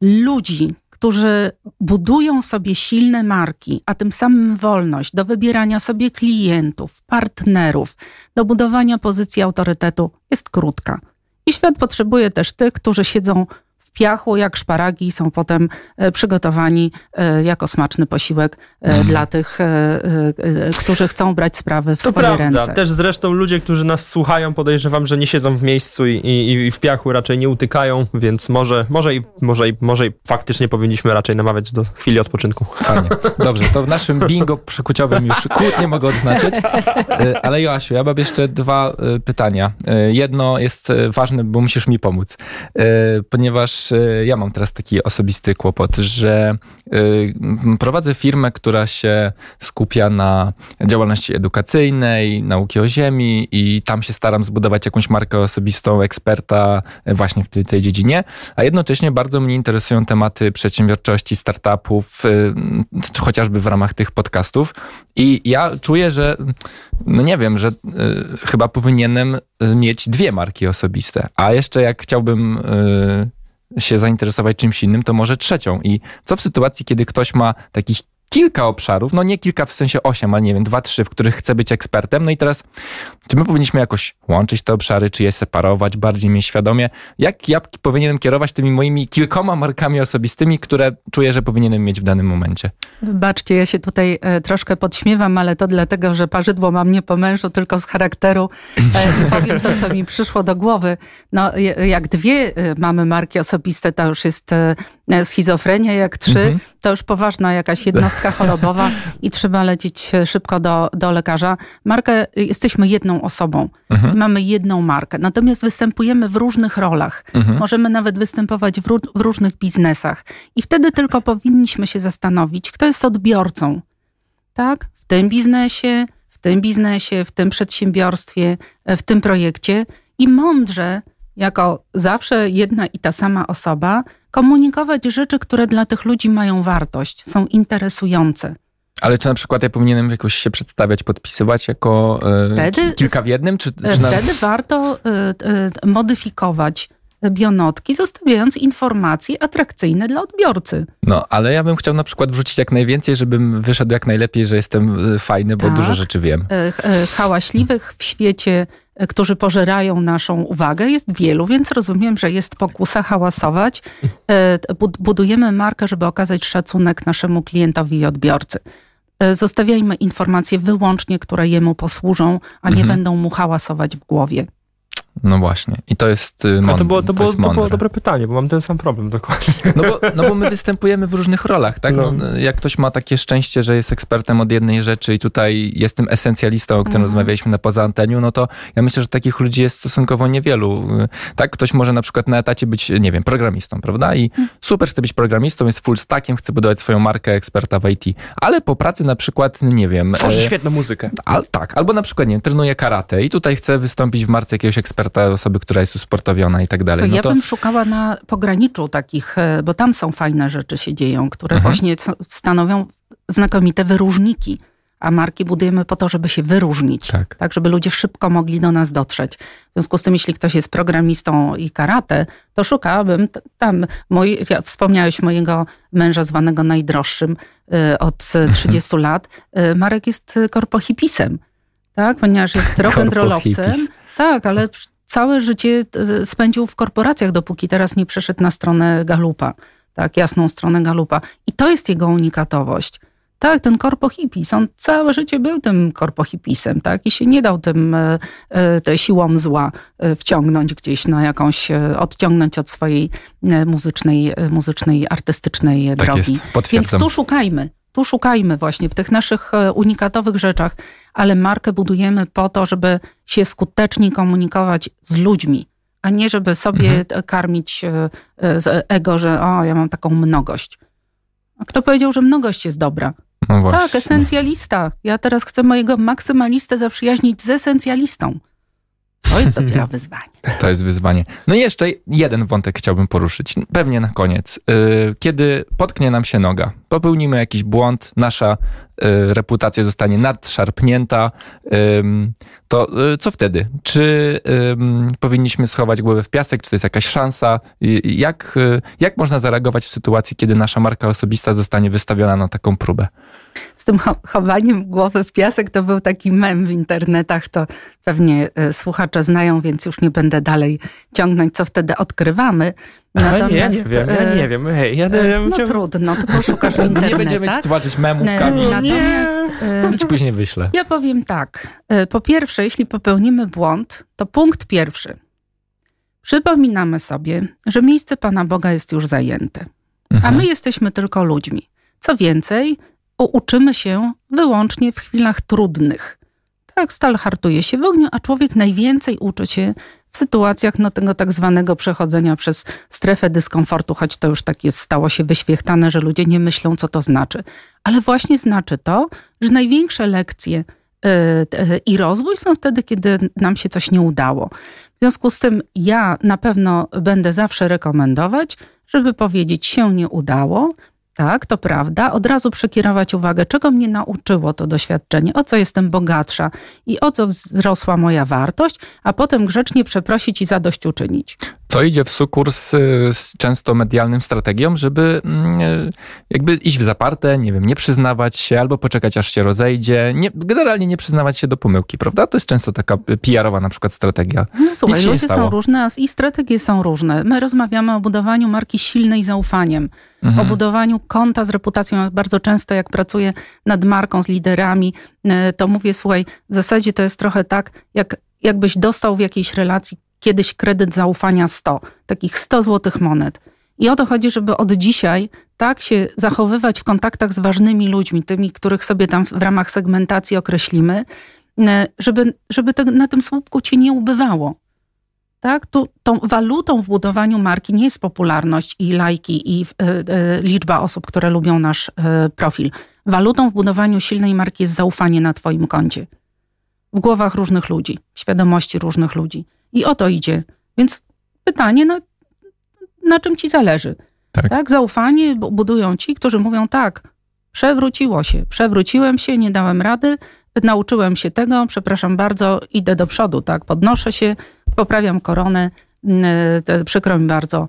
ludzi, którzy budują sobie silne marki, a tym samym wolność do wybierania sobie klientów, partnerów, do budowania pozycji autorytetu jest krótka. I świat potrzebuje też tych, którzy siedzą piachu, jak szparagi, są potem e, przygotowani e, jako smaczny posiłek mm. dla tych, którzy chcą brać sprawy w to swoje prawda. ręce. Też zresztą ludzie, którzy nas słuchają, podejrzewam, że nie siedzą w miejscu i, i, i w piachu raczej nie utykają, więc może, może, i, może, i, może i faktycznie powinniśmy raczej namawiać do chwili odpoczynku. Fajnie. Dobrze, to w naszym bingo przekuciowym już kłótnie mogę odznaczyć. Ale Joasiu, ja mam jeszcze dwa pytania. Jedno jest ważne, bo musisz mi pomóc, ponieważ Y, ja mam teraz taki osobisty kłopot, że y, prowadzę firmę, która się skupia na działalności edukacyjnej, nauki o ziemi i tam się staram zbudować jakąś markę osobistą eksperta właśnie w tej, tej dziedzinie, a jednocześnie bardzo mnie interesują tematy przedsiębiorczości, startupów, chociażby w ramach tych podcastów. I ja czuję, że no nie wiem, że chyba powinienem mieć dwie marki osobiste, a jeszcze jak chciałbym się zainteresować czymś innym, to może trzecią. I co w sytuacji, kiedy ktoś ma takich kilka obszarów, no nie kilka w sensie osiem, ale nie wiem, dwa, trzy, w których chce być ekspertem. No i teraz, czy my powinniśmy jakoś łączyć te obszary, czy je separować, bardziej mieć świadomie? Jak ja powinienem kierować tymi moimi kilkoma markami osobistymi, które czuję, że powinienem mieć w danym momencie? Wybaczcie, ja się tutaj e, troszkę podśmiewam, ale to dlatego, że parzydło mam nie po mężu, tylko z charakteru e, i powiem to, co mi przyszło do głowy. No, jak dwie e, mamy marki osobiste, to już jest schizofrenia, jak trzy, mhm. to już poważna jakaś jednostka chorobowa i trzeba lecieć szybko do, do lekarza. Markę, jesteśmy jedną osobą. Mhm. Mamy jedną markę. Natomiast występujemy w różnych rolach. Mhm. Możemy nawet występować w, w różnych biznesach. I wtedy tylko powinniśmy się zastanowić, kto jest odbiorcą. Tak? W tym biznesie, w tym biznesie, w tym przedsiębiorstwie, w tym projekcie i mądrze, jako zawsze jedna i ta sama osoba, komunikować rzeczy, które dla tych ludzi mają wartość, są interesujące. Ale czy na przykład ja powinienem jakoś się przedstawiać, podpisywać jako e, wtedy, kilka w jednym? Czy, czy wtedy na... warto e, e, modyfikować bionotki, zostawiając informacje atrakcyjne dla odbiorcy. No, ale ja bym chciał na przykład wrzucić jak najwięcej, żebym wyszedł jak najlepiej, że jestem fajny, bo tak. dużo rzeczy wiem. Hałaśliwych w świecie którzy pożerają naszą uwagę, jest wielu, więc rozumiem, że jest pokusa hałasować. Budujemy markę, żeby okazać szacunek naszemu klientowi i odbiorcy. E, zostawiajmy informacje wyłącznie, które jemu posłużą, a nie mhm. będą mu hałasować w głowie. No właśnie. I to jest y, mądre. A to było, to, to było, jest to było dobre pytanie, bo mam ten sam problem dokładnie. No bo, no bo my występujemy w różnych rolach, tak? No, No. jak ktoś ma takie szczęście, że jest ekspertem od jednej rzeczy i tutaj jest tym esencjalistą, o którym Mhm. rozmawialiśmy na poza anteniu, no to ja myślę, że takich ludzi jest stosunkowo niewielu. Tak? Ktoś może na przykład na etacie być, nie wiem, programistą, prawda? I super chce być programistą, jest full stackiem, chce budować swoją markę eksperta w IT, ale po pracy na przykład, nie wiem... Tworzy e, świetną muzykę. Al, tak, albo na przykład, nie wiem, trenuje karate i tutaj chce wystąpić w marce jakiegoś eksperta, osoby, która jest usportowiona i tak Co, dalej. No ja to, bym szukała na pograniczu takich, e, bo tam są fajne rzeczy się dzieją, które Mhm. właśnie co- stanowią znakomite wyróżniki. A marki budujemy po to, żeby się wyróżnić. tak. tak, żeby ludzie szybko mogli do nas dotrzeć. W związku z tym, jeśli ktoś jest programistą i karate, to szukałabym tam, moi, ja, wspomniałeś mojego męża zwanego najdroższym y, od y, 30 lat. Y, Marek jest korpohipisem, tak, ponieważ jest rock'n'rollowcem. Tak, ale całe życie y, spędził w korporacjach, dopóki teraz nie przeszedł na stronę Galupa, tak, jasną stronę Galupa. I to jest jego unikatowość. Tak, ten korpohipis, on całe życie był tym korpohipisem, tak, i się nie dał tym e, e, te siłą zła e, wciągnąć gdzieś na jakąś, e, odciągnąć od swojej e, muzycznej, e, muzycznej artystycznej Tak drogi. jest, Więc tu szukajmy, tu szukajmy właśnie w tych naszych e, unikatowych rzeczach, ale markę budujemy po to, żeby się skuteczniej komunikować z ludźmi, a nie żeby sobie Mhm. karmić e, e, ego, że o, ja mam taką mnogość. A kto powiedział, że mnogość jest dobra? No. Tak, esencjalista. Ja teraz chcę mojego maksymalistę zaprzyjaźnić z esencjalistą. To jest dopiero wyzwanie. To jest wyzwanie. No i jeszcze jeden wątek chciałbym poruszyć, pewnie na koniec. Yy, Kiedy potknie nam się noga, popełnimy jakiś błąd, nasza yy, reputacja zostanie nadszarpnięta, to yy, co wtedy? Czy powinniśmy schować głowę w piasek, czy to jest jakaś szansa? Jak, jak można zareagować w sytuacji, kiedy nasza marka osobista zostanie wystawiona na taką próbę? Z tym cho- chowaniem głowy w piasek to był taki mem w internetach, to pewnie e, słuchacze znają, więc już nie będę dalej ciągnąć, co wtedy odkrywamy. Nie, ja nie wiem, ja e, nie wiem. Hej, ja, ja, ja, No ja, trudno, to poszukasz w internetach. Nie będziemy ci tłumaczyć memów, E, Kamil. Natomiast e, I ci później wyślę. ja powiem tak. E, Po pierwsze, jeśli popełnimy błąd, to punkt pierwszy. Przypominamy sobie, że miejsce Pana Boga jest już zajęte, a Mhm. my jesteśmy tylko ludźmi. Co więcej, uczymy się wyłącznie w chwilach trudnych. Tak, stal hartuje się w ogniu, a człowiek najwięcej uczy się w sytuacjach no, tego tak zwanego przechodzenia przez strefę dyskomfortu, choć to już tak jest, stało się wyświechtane, że ludzie nie myślą, co to znaczy. Ale właśnie znaczy to, że największe lekcje y, i rozwój są wtedy, kiedy nam się coś nie udało. W związku z tym ja na pewno będę zawsze rekomendować, żeby powiedzieć się nie udało, tak, to prawda, od razu przekierować uwagę, czego mnie nauczyło to doświadczenie, o co jestem bogatsza i o co wzrosła moja wartość, a potem grzecznie przeprosić i zadośćuczynić. Co idzie w sukurs y, z często medialnym strategiom, żeby mm, y, jakby iść w zaparte, nie wiem, nie przyznawać się albo poczekać aż się rozejdzie, nie, generalnie nie przyznawać się do pomyłki, prawda? To jest często taka PR-owa na przykład strategia. No słuchaj, ludzie są różne i strategie są różne. My rozmawiamy o budowaniu marki silnej zaufaniem, Mhm. o budowaniu konta z reputacją. Bardzo często jak pracuję nad marką z liderami, e, to mówię, słuchaj, w zasadzie to jest trochę tak, jak, jakbyś dostał w jakiejś relacji kiedyś kredyt zaufania 100, takich 100 złotych monet. I o to chodzi, żeby od dzisiaj tak się zachowywać w kontaktach z ważnymi ludźmi, tymi, których sobie tam w w ramach segmentacji określimy, e, żeby, żeby te, na tym słupku cię nie ubywało. Tak? Tu, tą walutą w budowaniu marki nie jest popularność i lajki i e, e, liczba osób, które lubią nasz e, profil. Walutą w budowaniu silnej marki jest zaufanie na Twoim koncie. W głowach różnych ludzi, w świadomości różnych ludzi. I o to idzie. Więc pytanie, no, na czym Ci zależy? Tak. Zaufanie bu- budują ci, którzy mówią tak, przewróciło się, przewróciłem się, nie dałem rady, nauczyłem się tego, przepraszam bardzo, idę do przodu, tak, podnoszę się, poprawiam koronę, przykro mi bardzo,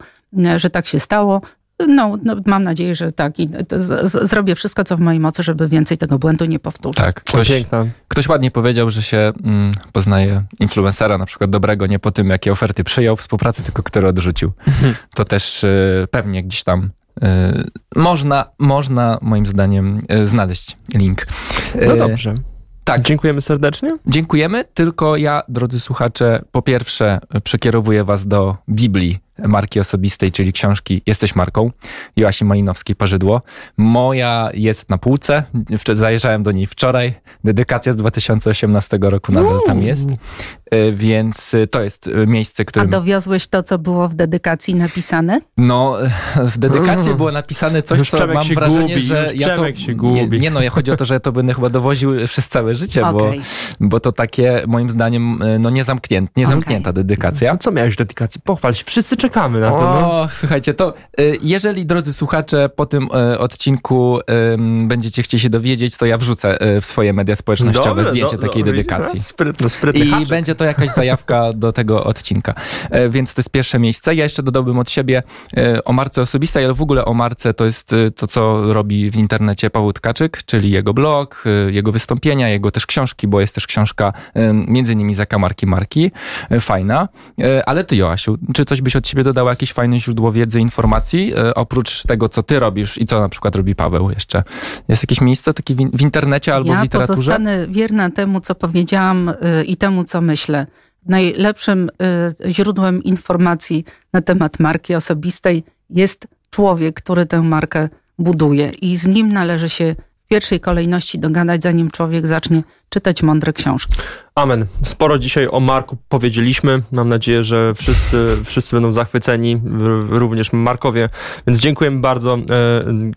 że tak się stało. No, no mam nadzieję, że tak i to z, z, zrobię wszystko, co w mojej mocy, żeby więcej tego błędu nie powtórzyć. Tak, To ktoś, ktoś ładnie powiedział, że się mm, poznaje influencera na przykład dobrego nie po tym, jakie oferty przyjął w współpracy, tylko które odrzucił. To też y, pewnie gdzieś tam y, można, można moim zdaniem y, znaleźć link. No Y, dobrze. Tak. Dziękujemy serdecznie. Dziękujemy, tylko ja, drodzy słuchacze, po pierwsze przekierowuję was do Biblii marki osobistej, czyli książki Jesteś marką Joasi Malinowskiej Parzydło. Moja jest na półce, zajrzałem do niej wczoraj, dedykacja z 2018 roku nadal tam jest, e, więc to jest miejsce, które... A dowiozłeś to, co było w dedykacji napisane? No, w dedykacji było napisane coś, Już co mam się wrażenie, gubi, że już ja to... Się gubi. Nie, nie no, chodzi o to, że ja to będę chyba dowoził przez całe życie, bo, Okej. bo to takie moim zdaniem no niezamknięte, niezamknięta dedykacja. A co miałeś w dedykacji? Pochwal się, wszyscy czekamy na to. No. O, słuchajcie, to y, jeżeli, drodzy słuchacze, po tym y, odcinku będziecie chcieli się dowiedzieć, to ja wrzucę y, w swoje media społecznościowe Dobre, zdjęcie do- takiej do- dedykacji. Sprytny, sprytny I haczyk. będzie to jakaś zajawka do tego odcinka. E, Więc to jest pierwsze miejsce. Ja jeszcze dodałbym od siebie e, o marce osobistej, ale w ogóle o marce to jest to, co robi w internecie Paweł Tkaczyk, czyli jego blog, jego wystąpienia, jego też książki, bo jest też książka między innymi Zakamarki Marki. E, Fajna. Ale ty, Joasiu, czy coś byś od siebie dodała, jakieś fajne źródło wiedzy, informacji, e, oprócz tego, co ty robisz i co na przykład robi Paweł jeszcze? Jest jakieś miejsce takie w internecie albo ja w literaturze? pozostanę wierna temu, co powiedziałam y, i temu, co myślę. Najlepszym y, źródłem informacji na temat marki osobistej jest człowiek, który tę markę buduje i z nim należy się pierwszej kolejności dogadać, zanim człowiek zacznie czytać mądre książki. Amen. Sporo dzisiaj o Marku powiedzieliśmy. Mam nadzieję, że wszyscy, wszyscy będą zachwyceni, również Markowie. Więc dziękujemy bardzo. E,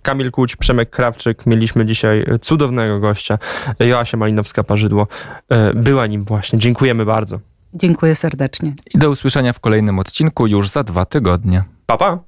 Kamil Kuć, Przemek Krawczyk. Mieliśmy dzisiaj cudownego gościa. Joasia Malinowska-Parzydło. E, Była nim właśnie. Dziękujemy bardzo. Dziękuję serdecznie. I do usłyszenia w kolejnym odcinku już za dwa tygodnie. Pa, pa.